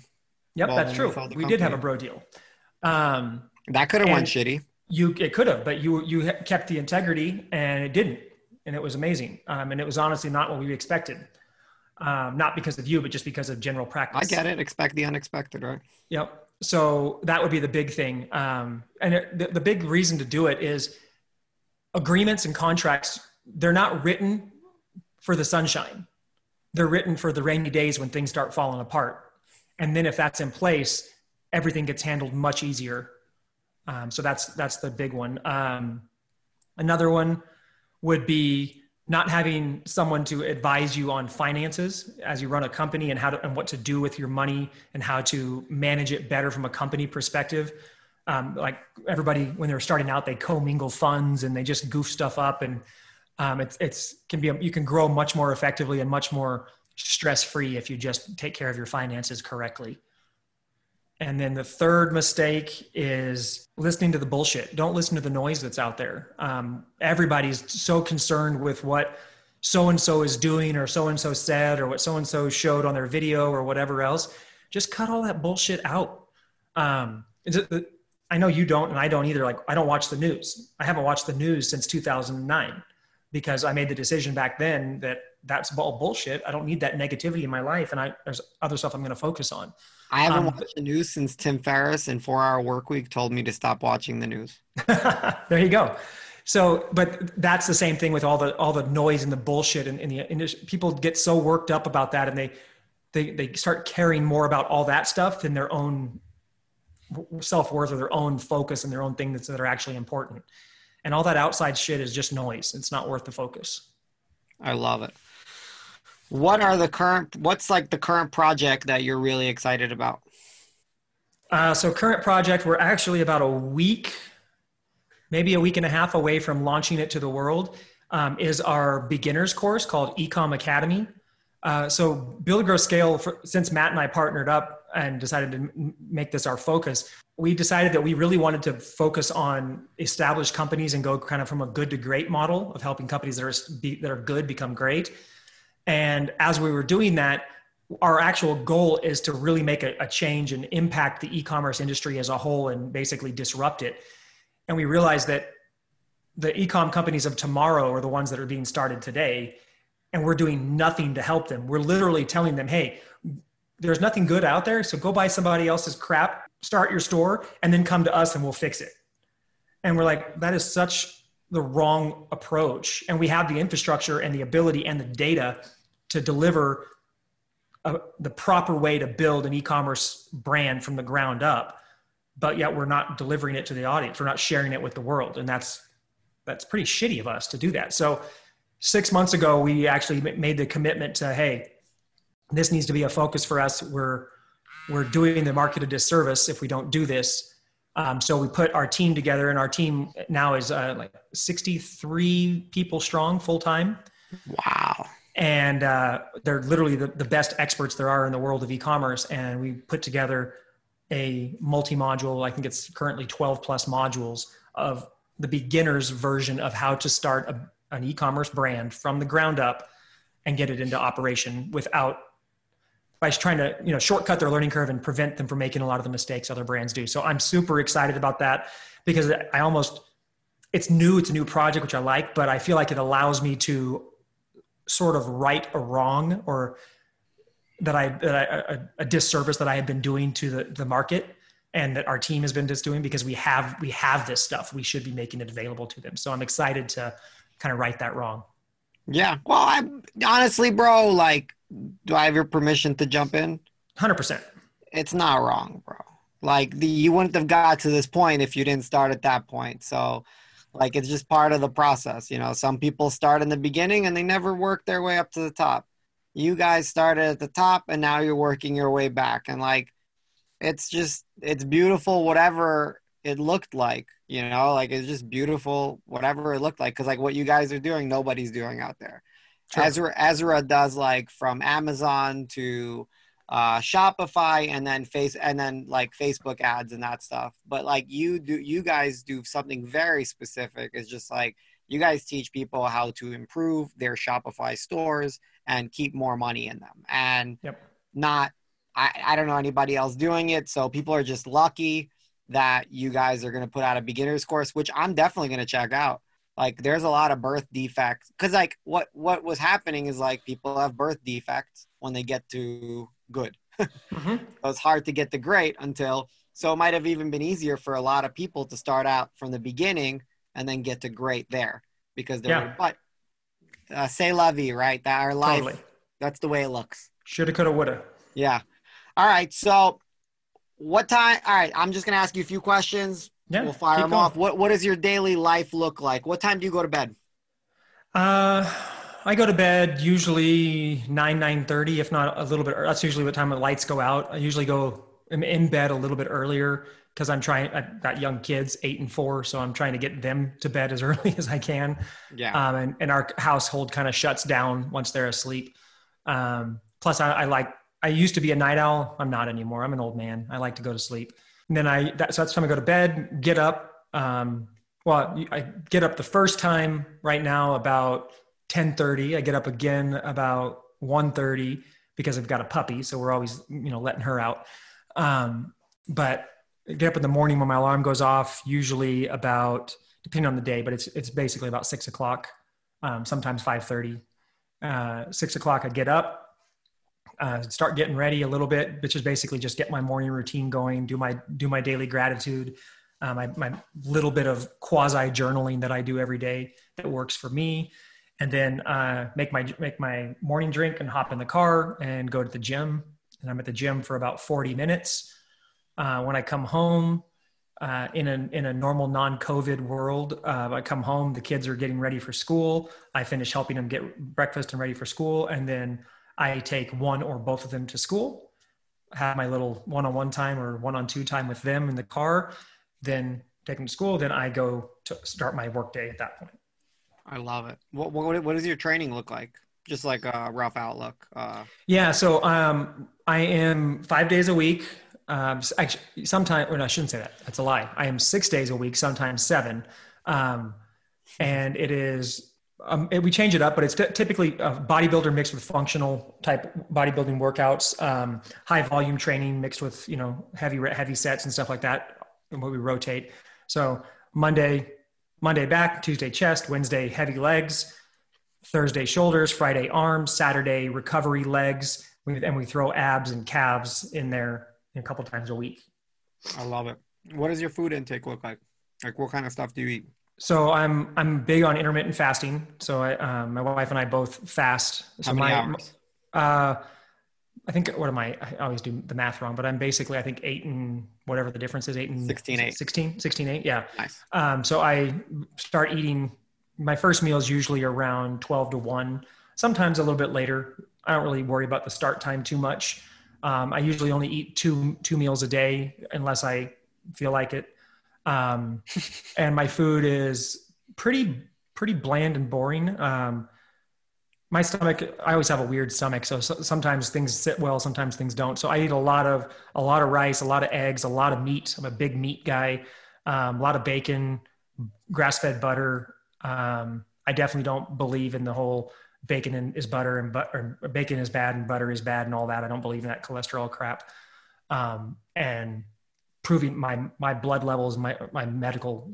Yep, well, that's true. We, we did have a bro deal. Um, that could have went shitty. You it could have, but you you kept the integrity, and it didn't, and it was amazing. Um, and it was honestly not what we expected um, not because of you, but just because of general practice. I get it. Expect the unexpected, right? Yep. So that would be the big thing. Um, and it, the, the big reason to do it is agreements and contracts, they're not written for the sunshine. They're written for the rainy days when things start falling apart. And then if that's in place, everything gets handled much easier. Um, so that's that's the big one. Um, another one would be not having someone to advise you on finances as you run a company and how to and what to do with your money and how to manage it better from a company perspective. Um, like everybody when they're starting out, they commingle funds and they just goof stuff up, and um, it's it's can be a, you can grow much more effectively and much more stress free if you just take care of your finances correctly. And then the third mistake is listening to the bullshit. Don't listen to the noise that's out there. Um, everybody's so concerned with what so and so is doing, or so and so said, or what so and so showed on their video, or whatever else. Just cut all that bullshit out. Um, I know you don't, and I don't either. Like, I don't watch the news. I haven't watched the news since 2009 because I made the decision back then that that's all bullshit. I don't need that negativity in my life, and I there's other stuff I'm going to focus on. I haven't um, watched the news since Tim Ferriss and Four Hour Work Week told me to stop watching the news. *laughs* there you go. So, but that's the same thing with all the all the noise and the bullshit, and, and the and people get so worked up about that, and they they they start caring more about all that stuff than their own self worth or their own focus and their own thing that's that are actually important. And all that outside shit is just noise. It's not worth the focus. I love it. What are the current? What's like the current project that you're really excited about? Uh, so current project, we're actually about a week, maybe a week and a half away from launching it to the world. Um, is our beginners course called Ecom Academy. Uh, so build, grow, scale. For, since Matt and I partnered up and decided to make this our focus, we decided that we really wanted to focus on established companies and go kind of from a good to great model of helping companies that are be, that are good become great. And as we were doing that, our actual goal is to really make a, a change and impact the e-commerce industry as a whole and basically disrupt it. And we realized that the e-com companies of tomorrow are the ones that are being started today and we're doing nothing to help them. We're literally telling them, "Hey, there's nothing good out there, so go buy somebody else's crap, start your store and then come to us and we'll fix it." And we're like, that is such the wrong approach. And we have the infrastructure and the ability and the data to deliver a, the proper way to build an e-commerce brand from the ground up but yet we're not delivering it to the audience we're not sharing it with the world and that's that's pretty shitty of us to do that so six months ago we actually made the commitment to hey this needs to be a focus for us. We're we're doing the market a disservice if we don't do this. Um, so we put our team together and our team now is uh, like 63 people strong full time wow. And uh, they're literally the, the best experts there are in the world of e-commerce. And we put together a multi-module i think it's currently 12 plus modules of the beginner's version of how to start a, an e-commerce brand from the ground up and get it into operation without by trying to you know shortcut their learning curve and prevent them from making a lot of the mistakes other brands do. So i'm super excited about that because i almost it's new it's a new project which i like but i feel like it allows me to sort of right a wrong or that I, that I a, a, disservice that I had been doing to the, the market and that our team has been just doing because we have we have this stuff. We should be making it available to them. So i'm excited to kind of right that wrong yeah well i honestly bro like do i have your permission to jump in 100% it's not wrong bro like the you wouldn't have got to this point if you didn't start at that point so like it's just part of the process. You know, some people start in the beginning and they never work their way up to the top. You guys started at the top and now you're working your way back. And like, it's just, it's beautiful, whatever it looked like, you know, like it's just beautiful, whatever it looked like. Cause like what you guys are doing, nobody's doing out there. Ezra, Ezra does like from Amazon to, uh, Shopify and then face and then like Facebook ads and that stuff. But like you do, you guys do something very specific. It's just like you guys teach people how to improve their Shopify stores and keep more money in them, and yep. not. I, I don't know anybody else doing it, so people are just lucky that you guys are going to put out a beginner's course, which I'm definitely going to check out. Like, there's a lot of birth defects because, like, what what was happening is like people have birth defects when they get to good. *laughs* mm-hmm. so it's hard to get the great until so it might have even been easier for a lot of people to start out from the beginning and then get to great there because they're yeah. but uh, say la vie, right? That our life totally. that's the way it looks. Shoulda, coulda, woulda. Yeah. All right. So what time? All right, I'm just gonna ask you a few questions. Yeah, we'll fire them going. off. What What does your daily life look like? What time do you go to bed? Uh, I go to bed usually nine nine thirty, if not a little bit. That's usually what time the lights go out. I usually go I'm in bed a little bit earlier because I'm trying. I've got young kids, eight and four, so I'm trying to get them to bed as *laughs* early as I can. Yeah. Um, and, and our household kind of shuts down once they're asleep. Um, plus, I, I, like. I used to be a night owl. I'm not anymore. I'm an old man. I like to go to sleep. And then I. That, so that's time I go to bed. Get up. Um, well, I get up the first time right now about 10:30. I get up again about 1:30 because I've got a puppy, so we're always you know letting her out. Um, but get up in the morning when my alarm goes off, usually about depending on the day, but it's it's basically about six o'clock, um, sometimes five thirty. Uh, six o'clock, I get up, uh, start getting ready a little bit, which is basically just get my morning routine going, do my do my daily gratitude, uh, my my little bit of quasi journaling that I do every day that works for me, and then uh, make my make my morning drink and hop in the car and go to the gym. And I'm at the gym for about forty minutes uh, when I come home uh, in a in a normal non-COVID world, uh, I come home. The kids are getting ready for school. I finish helping them get breakfast and ready for school, and then I take one or both of them to school. Have my little one-on-one time or one-on-two time with them in the car. Then take them to school. Then I go to start my workday at that point. I love it. What, what, what does your training look like? Just like a rough outlook. Uh... Yeah. So um, I am five days a week um, actually, sometimes, or no, I shouldn't say that. That's a lie. I am six days a week, sometimes seven. Um, and it is, um, we change it up, but it's t- typically a bodybuilder mixed with functional type bodybuilding workouts, um, high volume training mixed with, you know, heavy, heavy sets and stuff like that. And what we rotate. So Monday, Monday back, Tuesday chest, Wednesday heavy legs, Thursday shoulders, Friday arms, Saturday recovery legs, and we throw abs and calves in there a couple times a week. I love it. What does your food intake look like? Like what kind of stuff do you eat? So I'm I'm big on intermittent fasting. So I, um, my wife and I both fast. So How many my, hours? Uh, I think what am I? I always do the math wrong, but I'm basically I think eight and whatever the difference is eight and 16 8. 16 16 8 yeah. Nice. Um, so I start eating. My first meal is usually around 12 to 1. Sometimes a little bit later. I don't really worry about the start time too much. Um, I usually only eat two two meals a day unless I feel like it. Um, *laughs* and my food is pretty pretty bland and boring. Um, my stomach, I always have a weird stomach, so, so, sometimes things sit well, sometimes things don't. So I eat a lot of a lot of rice, a lot of eggs, a lot of meat. I'm a big meat guy. Um, a lot of bacon, grass fed butter. Um, I definitely don't believe in the whole bacon and, is butter and but or bacon is bad and butter is bad and all that. I don't believe in that cholesterol crap. Um, and proving my my blood levels, my my medical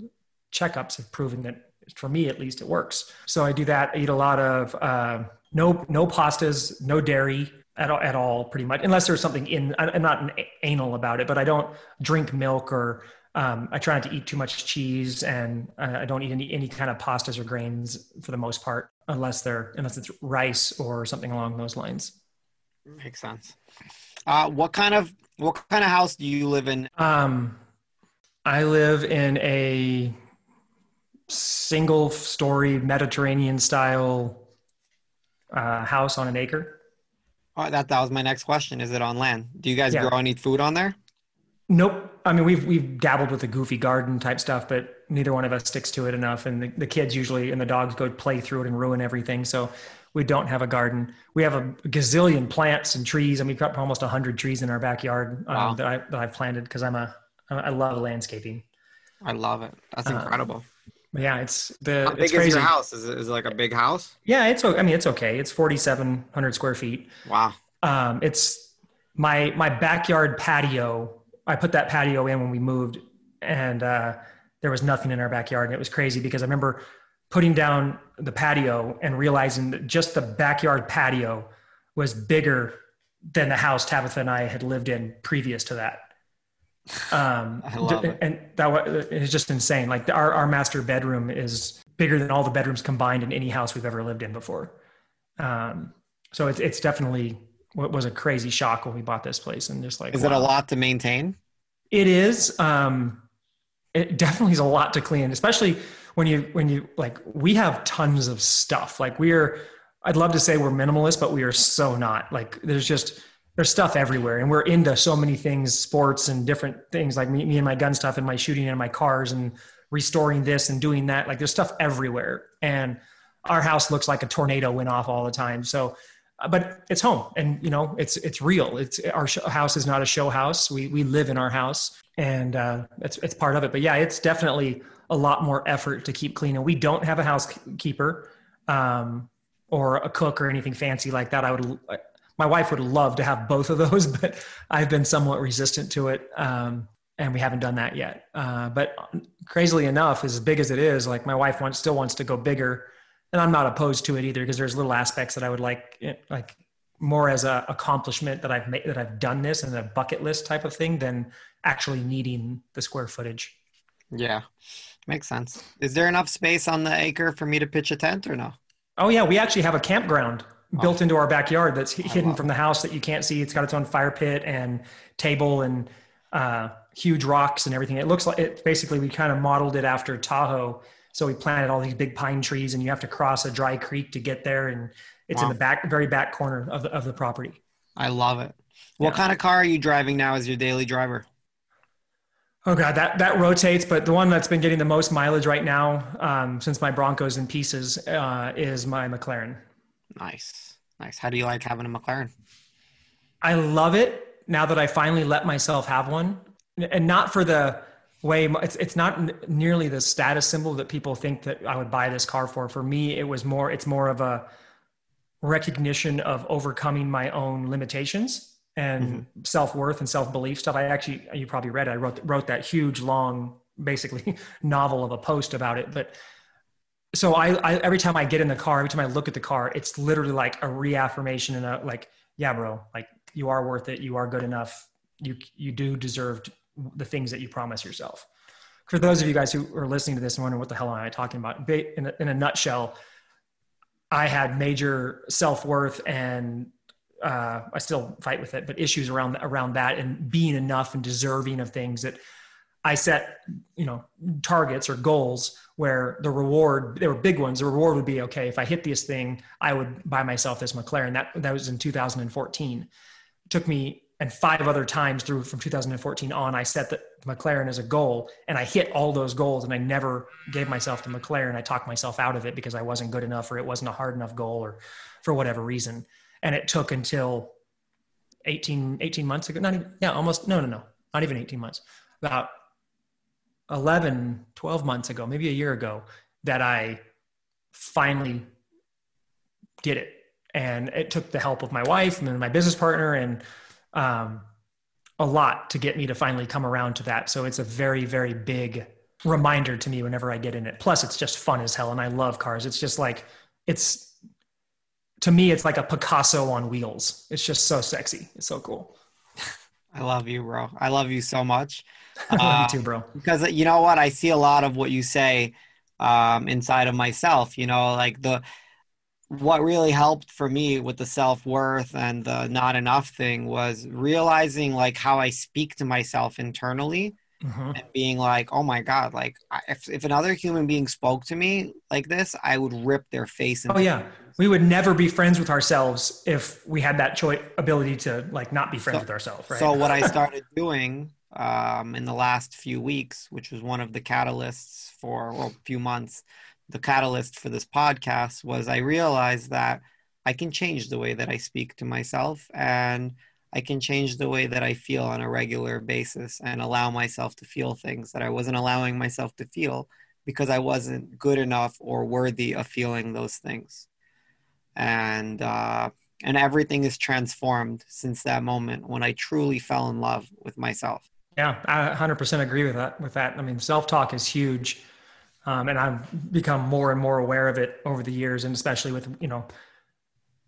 checkups have proven that for me at least it works. So I do that. I eat a lot of uh, no no pastas, no dairy at all, at all, pretty much, unless there's something in. I'm not anal about it, but I don't drink milk or um, I try not to eat too much cheese, and uh, I don't eat any any kind of pastas or grains for the most part, unless they're unless it's rice or something along those lines. Makes sense. Uh, what kind of what kind of house do you live in? Um, I live in a single story Mediterranean style uh, house on an acre. Oh, that that was my next question. Is it on land? Do you guys yeah. grow any food on there? Nope. I mean, we've we've dabbled with the goofy garden type stuff, but neither one of us sticks to it enough. And the, the kids usually and the dogs go play through it and ruin everything. So we don't have a garden. We have a gazillion plants and trees, and we've got almost hundred trees in our backyard um, wow. that I that I've planted because I'm a I love landscaping. I love it. That's uh, incredible. Uh, yeah, it's the. How big it's is your house? Is it, is it like a big house? Yeah, it's. I mean, it's okay. It's forty seven hundred square feet. Wow. Um, it's my my backyard patio I put that patio in when we moved, and uh, there was nothing in our backyard, and it was crazy because I remember putting down the patio and realizing that just the backyard patio was bigger than the house Tabitha and I had lived in previous to that. Um, *laughs* I love it. And that was it's just insane. Like our, our master bedroom is bigger than all the bedrooms combined in any house we've ever lived in before. Um, so it's, it's definitely what was a crazy shock when we bought this place and just like is wow. it a lot to maintain It is. Um, it definitely is a lot to clean, especially when you when you like. We have tons of stuff. Like we are. I'd love to say we're minimalist, but we are so not. Like there's just there's stuff everywhere, and we're into so many things, sports and different things. Like me, me and my gun stuff, and my shooting and my cars, and restoring this and doing that. Like there's stuff everywhere, and our house looks like a tornado went off all the time. So uh, but it's home and you know it's it's real it's our house is not a show house we we live in our house and uh, it's it's part of it but yeah it's definitely a lot more effort to keep clean. And we don't have a housekeeper um, or a cook or anything fancy like that. I would my wife would love to have both of those *laughs* but i've been somewhat resistant to it um, and we haven't done that yet. Uh, but crazily enough as big as it is like my wife wants still wants to go bigger and I'm not opposed to it either because there's little aspects that I would like eh, like more as a accomplishment that I've made that I've done this and a bucket list type of thing than actually needing the square footage. Yeah, makes sense. Is there enough space on the acre for me to pitch a tent or no? Oh yeah, we actually have a campground oh. built into our backyard that's hidden from the house that you can't see. It's got its own fire pit and table and uh, huge rocks and everything. It looks like it basically we kind of modeled it after Tahoe so we planted all these big pine trees, and you have to cross a dry creek to get there, and it's wow. in the back, very back corner of the of the property. I love it. What yeah. kind of car are you driving now as your daily driver? Oh god, that that rotates, but the one that's been getting the most mileage right now, um, since my Bronco's in pieces, uh, is my McLaren. Nice, nice. How do you like having a McLaren? I love it now that I finally let myself have one, and not for the way it's it's not nearly the status symbol that people think that I would buy this car for. For me, it was more it's more of a recognition of overcoming my own limitations and mm-hmm. self-worth and self-belief stuff. I actually you probably read it. I wrote wrote that huge long basically *laughs* novel of a post about it, but so I, I every time I get in the car, every time I look at the car, it's literally like a reaffirmation and a like, yeah, bro, like you are worth it. You are good enough. You you do deserve the things that you promise yourself. For those of you guys who are listening to this and wondering what the hell am I talking about, in a, in a nutshell, I had major self worth and uh, I still fight with it, but issues around around that and being enough and deserving of things that I set, you know, targets or goals where the reward there were big ones. The reward would be okay if I hit this thing, I would buy myself this McLaren. That that was in 2014. It took me and five other times through from 2014 on, I set the McLaren as a goal and I hit all those goals and I never gave myself the McLaren. I talked myself out of it because I wasn't good enough or it wasn't a hard enough goal or for whatever reason. And it took until 18, 18 months ago, not even, yeah, almost, no, no, no, not even 18 months, about 11, 12 months ago, maybe a year ago that I finally did it. And it took the help of my wife and my business partner and um, a lot to get me to finally come around to that. So it's a very, very big reminder to me whenever I get in it. Plus, it's just fun as hell, and I love cars. It's just like it's to me, it's like a Picasso on wheels. It's just so sexy. It's so cool. I love you, bro. I love you so much. *laughs* I love uh, you too, bro. Because you know what, I see a lot of what you say um, inside of myself. You know, like the what really helped for me with the self-worth and the not enough thing was realizing like how i speak to myself internally mm-hmm. and being like oh my god like if, if another human being spoke to me like this i would rip their face oh yeah we would never be friends with ourselves if we had that choice ability to like not be friends so, with ourselves right so what i *laughs* started doing um, in the last few weeks which was one of the catalysts for well, a few months the catalyst for this podcast was I realized that I can change the way that I speak to myself and I can change the way that I feel on a regular basis and allow myself to feel things that I wasn't allowing myself to feel because I wasn't good enough or worthy of feeling those things. And uh, and everything is transformed since that moment when I truly fell in love with myself. Yeah, I 100% agree with that. With that, I mean, self-talk is huge um, and I've become more and more aware of it over the years, and especially with you know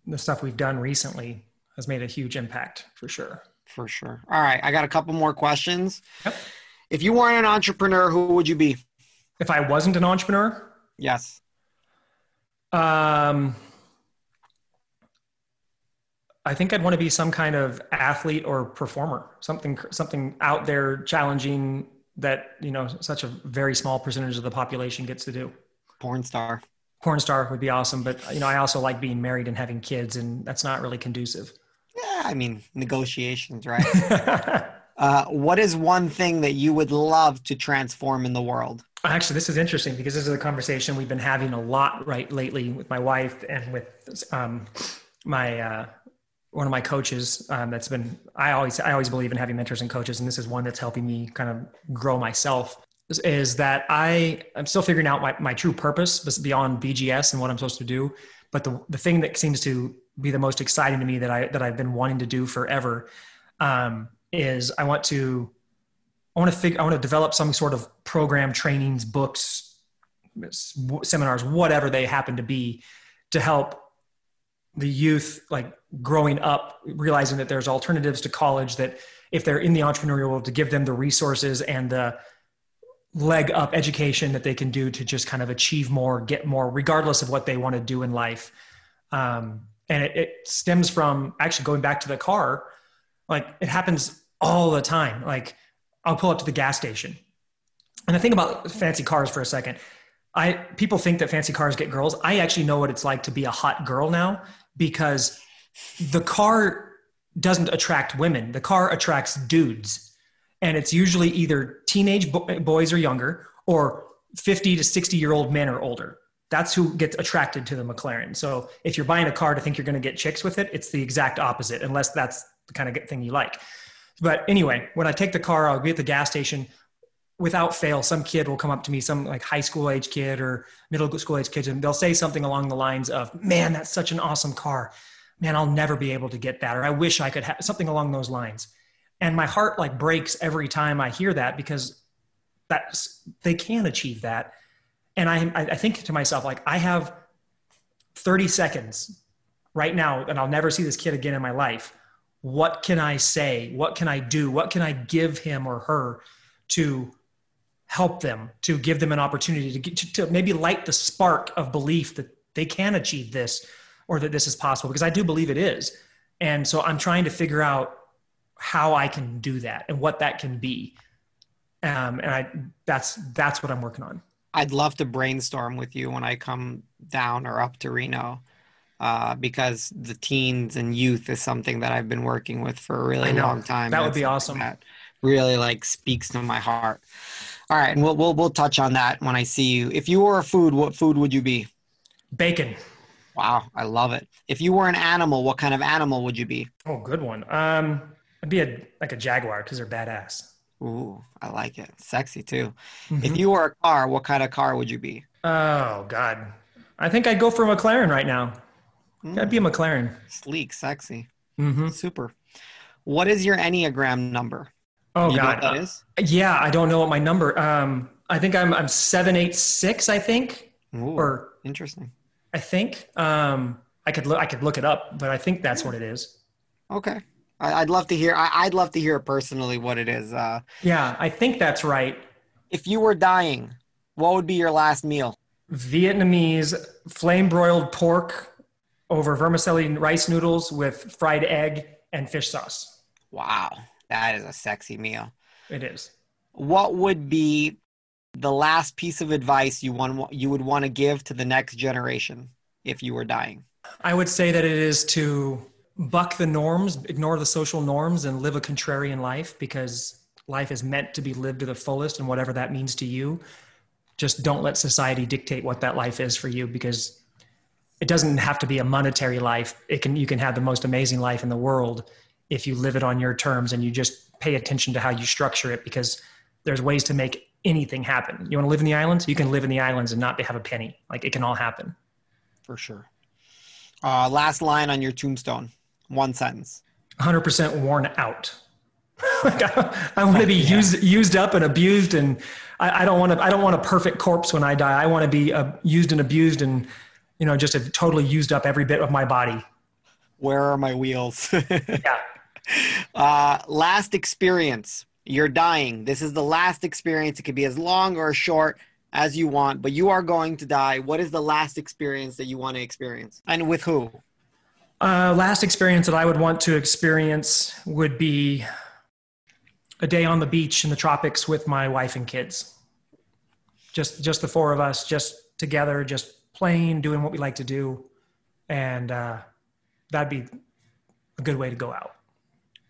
the stuff we've done recently has made a huge impact for sure. For sure. All right, I got a couple more questions. Yep. If you weren't an entrepreneur, who would you be? If I wasn't an entrepreneur? Yes. Um, I think I'd want to be some kind of athlete or performer, something something out there challenging that you know such a very small percentage of the population gets to do. Porn star. Porn star would be awesome, but you know I also like being married and having kids, and that's not really conducive. Yeah, I mean negotiations, *laughs* right? uh, what is one thing that you would love to transform in the world? Actually, this is interesting because this is a conversation we've been having a lot right lately with my wife and with um, my uh, one of my coaches um, that's been I always I always believe in having mentors and coaches, and this is one that's helping me kind of grow myself. Is, is that I I'm still figuring out my, my true purpose beyond bgs and what I'm supposed to do. But the the thing that seems to be the most exciting to me that I that I've been wanting to do forever um, is I want to I want to figure I want to develop some sort of program, trainings, books, seminars, whatever they happen to be, to help the youth like growing up realizing that there's alternatives to college that if they're in the entrepreneurial world to give them the resources and the leg up education that they can do to just kind of achieve more get more regardless of what they want to do in life. Um, and it, it stems from actually going back to the car like it happens all the time. Like i'll pull up to the gas station. And the thing about fancy cars for a second. I people think that fancy cars get girls. I actually know what it's like to be a hot girl now because the car doesn't attract women. The car attracts dudes. And it's usually either teenage bo- boys or younger or 50 to 60 year old men or older. That's who gets attracted to the mclaren. So if you're buying a car to think you're going to get chicks with it it's the exact opposite unless that's the kind of thing you like. But anyway when i take the car i'll be at the gas station without fail some kid will come up to me some like high school age kid or middle school age kid and they'll say something along the lines of man that's such an awesome car man, I'll never be able to get that, or I wish I could have something along those lines. And my heart like breaks every time I hear that because that's they can achieve that. And I, I think to myself, like, I have 30 seconds right now, and I'll never see this kid again in my life. What can I say? What can I do? What can I give him or her to help them, to give them an opportunity to, get, to, to maybe light the spark of belief that they can achieve this or that this is possible because I do believe it is. And so I'm trying to figure out how I can do that and what that can be. Um, and I that's that's what I'm working on. I'd love to brainstorm with you when I come down or up to Reno. Uh, because the teens and youth is something that I've been working with for a really long time. That would be awesome. That really like speaks to my heart. All right, and we'll we'll we'll touch on that when I see you. If you were a food, what food would you be? Bacon. Wow, I love it. If you were an animal, what kind of animal would you be? Oh, good one. Um, I'd be a like a jaguar because they're badass. Ooh, I like it. Sexy too. Mm-hmm. If you were a car, what kind of car would you be? Oh God, I think I'd go for a McLaren right now. Mm. I'd be a McLaren. Sleek, sexy, mm-hmm. super. What is your Enneagram number? Oh you God, that is? Yeah, I don't know what my number. Um, I think I'm I'm seven eight six. I think. Ooh, or interesting. I think um, I could look. I could look it up, but I think that's what it is. Okay, I'd love to hear. I'd love to hear personally what it is. Uh, yeah, I think that's right. If you were dying, what would be your last meal? Vietnamese flame broiled pork over vermicelli rice noodles with fried egg and fish sauce. Wow, that is a sexy meal. It is. What would be the last piece of advice you want you would want to give to the next generation if you were dying? I would say that it is to buck the norms, ignore the social norms, and live a contrarian life because life is meant to be lived to the fullest, and whatever that means to you. Just don't let society dictate what that life is for you because it doesn't have to be a monetary life. It can you can have the most amazing life in the world if you live it on your terms and you just pay attention to how you structure it because there's ways to make anything happen. You want to live in the islands? You can live in the islands and not have a penny. Like it can all happen. For sure. Uh, last line on your tombstone. One sentence. 100% worn out. *laughs* I, I, want to be yeah. used used up and abused, and I, I, don't want to. I don't want a perfect corpse when I die. I want to be uh, used and abused, and you know, just have totally used up every bit of my body. Where are my wheels? *laughs* yeah. *laughs* Uh, last experience you're dying. This is the last experience. It could be as long or as short as you want, but you are going to die. What is the last experience that you want to experience? And with who? Uh, last experience that I would want to experience would be a day on the beach in the tropics with my wife and kids. Just just the four of us, just together, just playing, doing what we like to do, and uh, that'd be a good way to go out.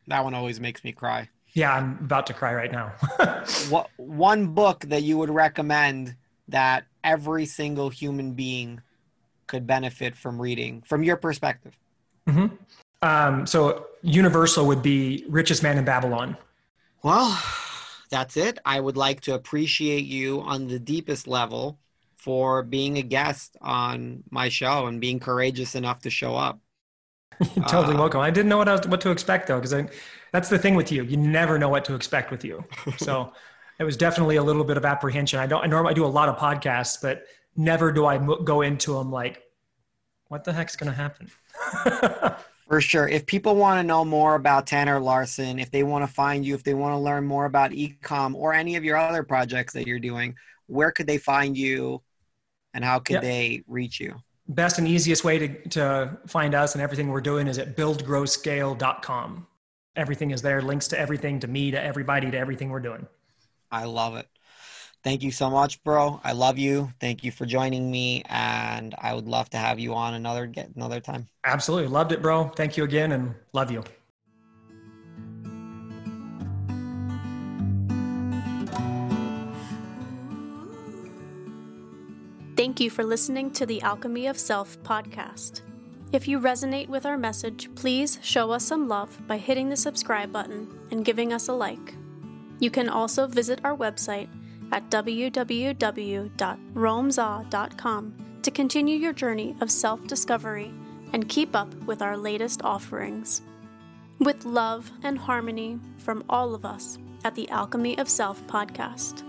That one always makes me cry. Yeah, I'm about to cry right now. *laughs* what one book that you would recommend that every single human being could benefit from reading from your perspective? Mm-hmm. Um, so universal would be Richest Man in Babylon. Well, that's it. I would like to appreciate you on the deepest level for being a guest on my show and being courageous enough to show up. *laughs* Totally uh, welcome. I didn't know what I was, what to expect though, because that's the thing with you. You never know what to expect with you. So *laughs* it was definitely a little bit of apprehension. I don't. I normally do a lot of podcasts, but never do I go into them like, what the heck's going to happen? *laughs* For sure. If people want to know more about Tanner Larsson, if they want to find you, if they want to learn more about ecom or any of your other projects that you're doing, where could they find you and how could yep. they reach you? Best and easiest way to, to find us and everything we're doing is at buildgrowscale.com. Everything is there, links to everything, to me, to everybody, to everything we're doing. I love it. Thank you so much, bro. I love you. Thank you for joining me, and I would love to have you on another get another time. Absolutely, loved it, bro. Thank you again, and love you. Thank you for listening to the Alchemy of Self podcast. If you resonate with our message, please show us some love by hitting the subscribe button and giving us a like. You can also visit our website at www.romza.com to continue your journey of self discovery and keep up with our latest offerings. With love and harmony from all of us at the Alchemy of Self podcast.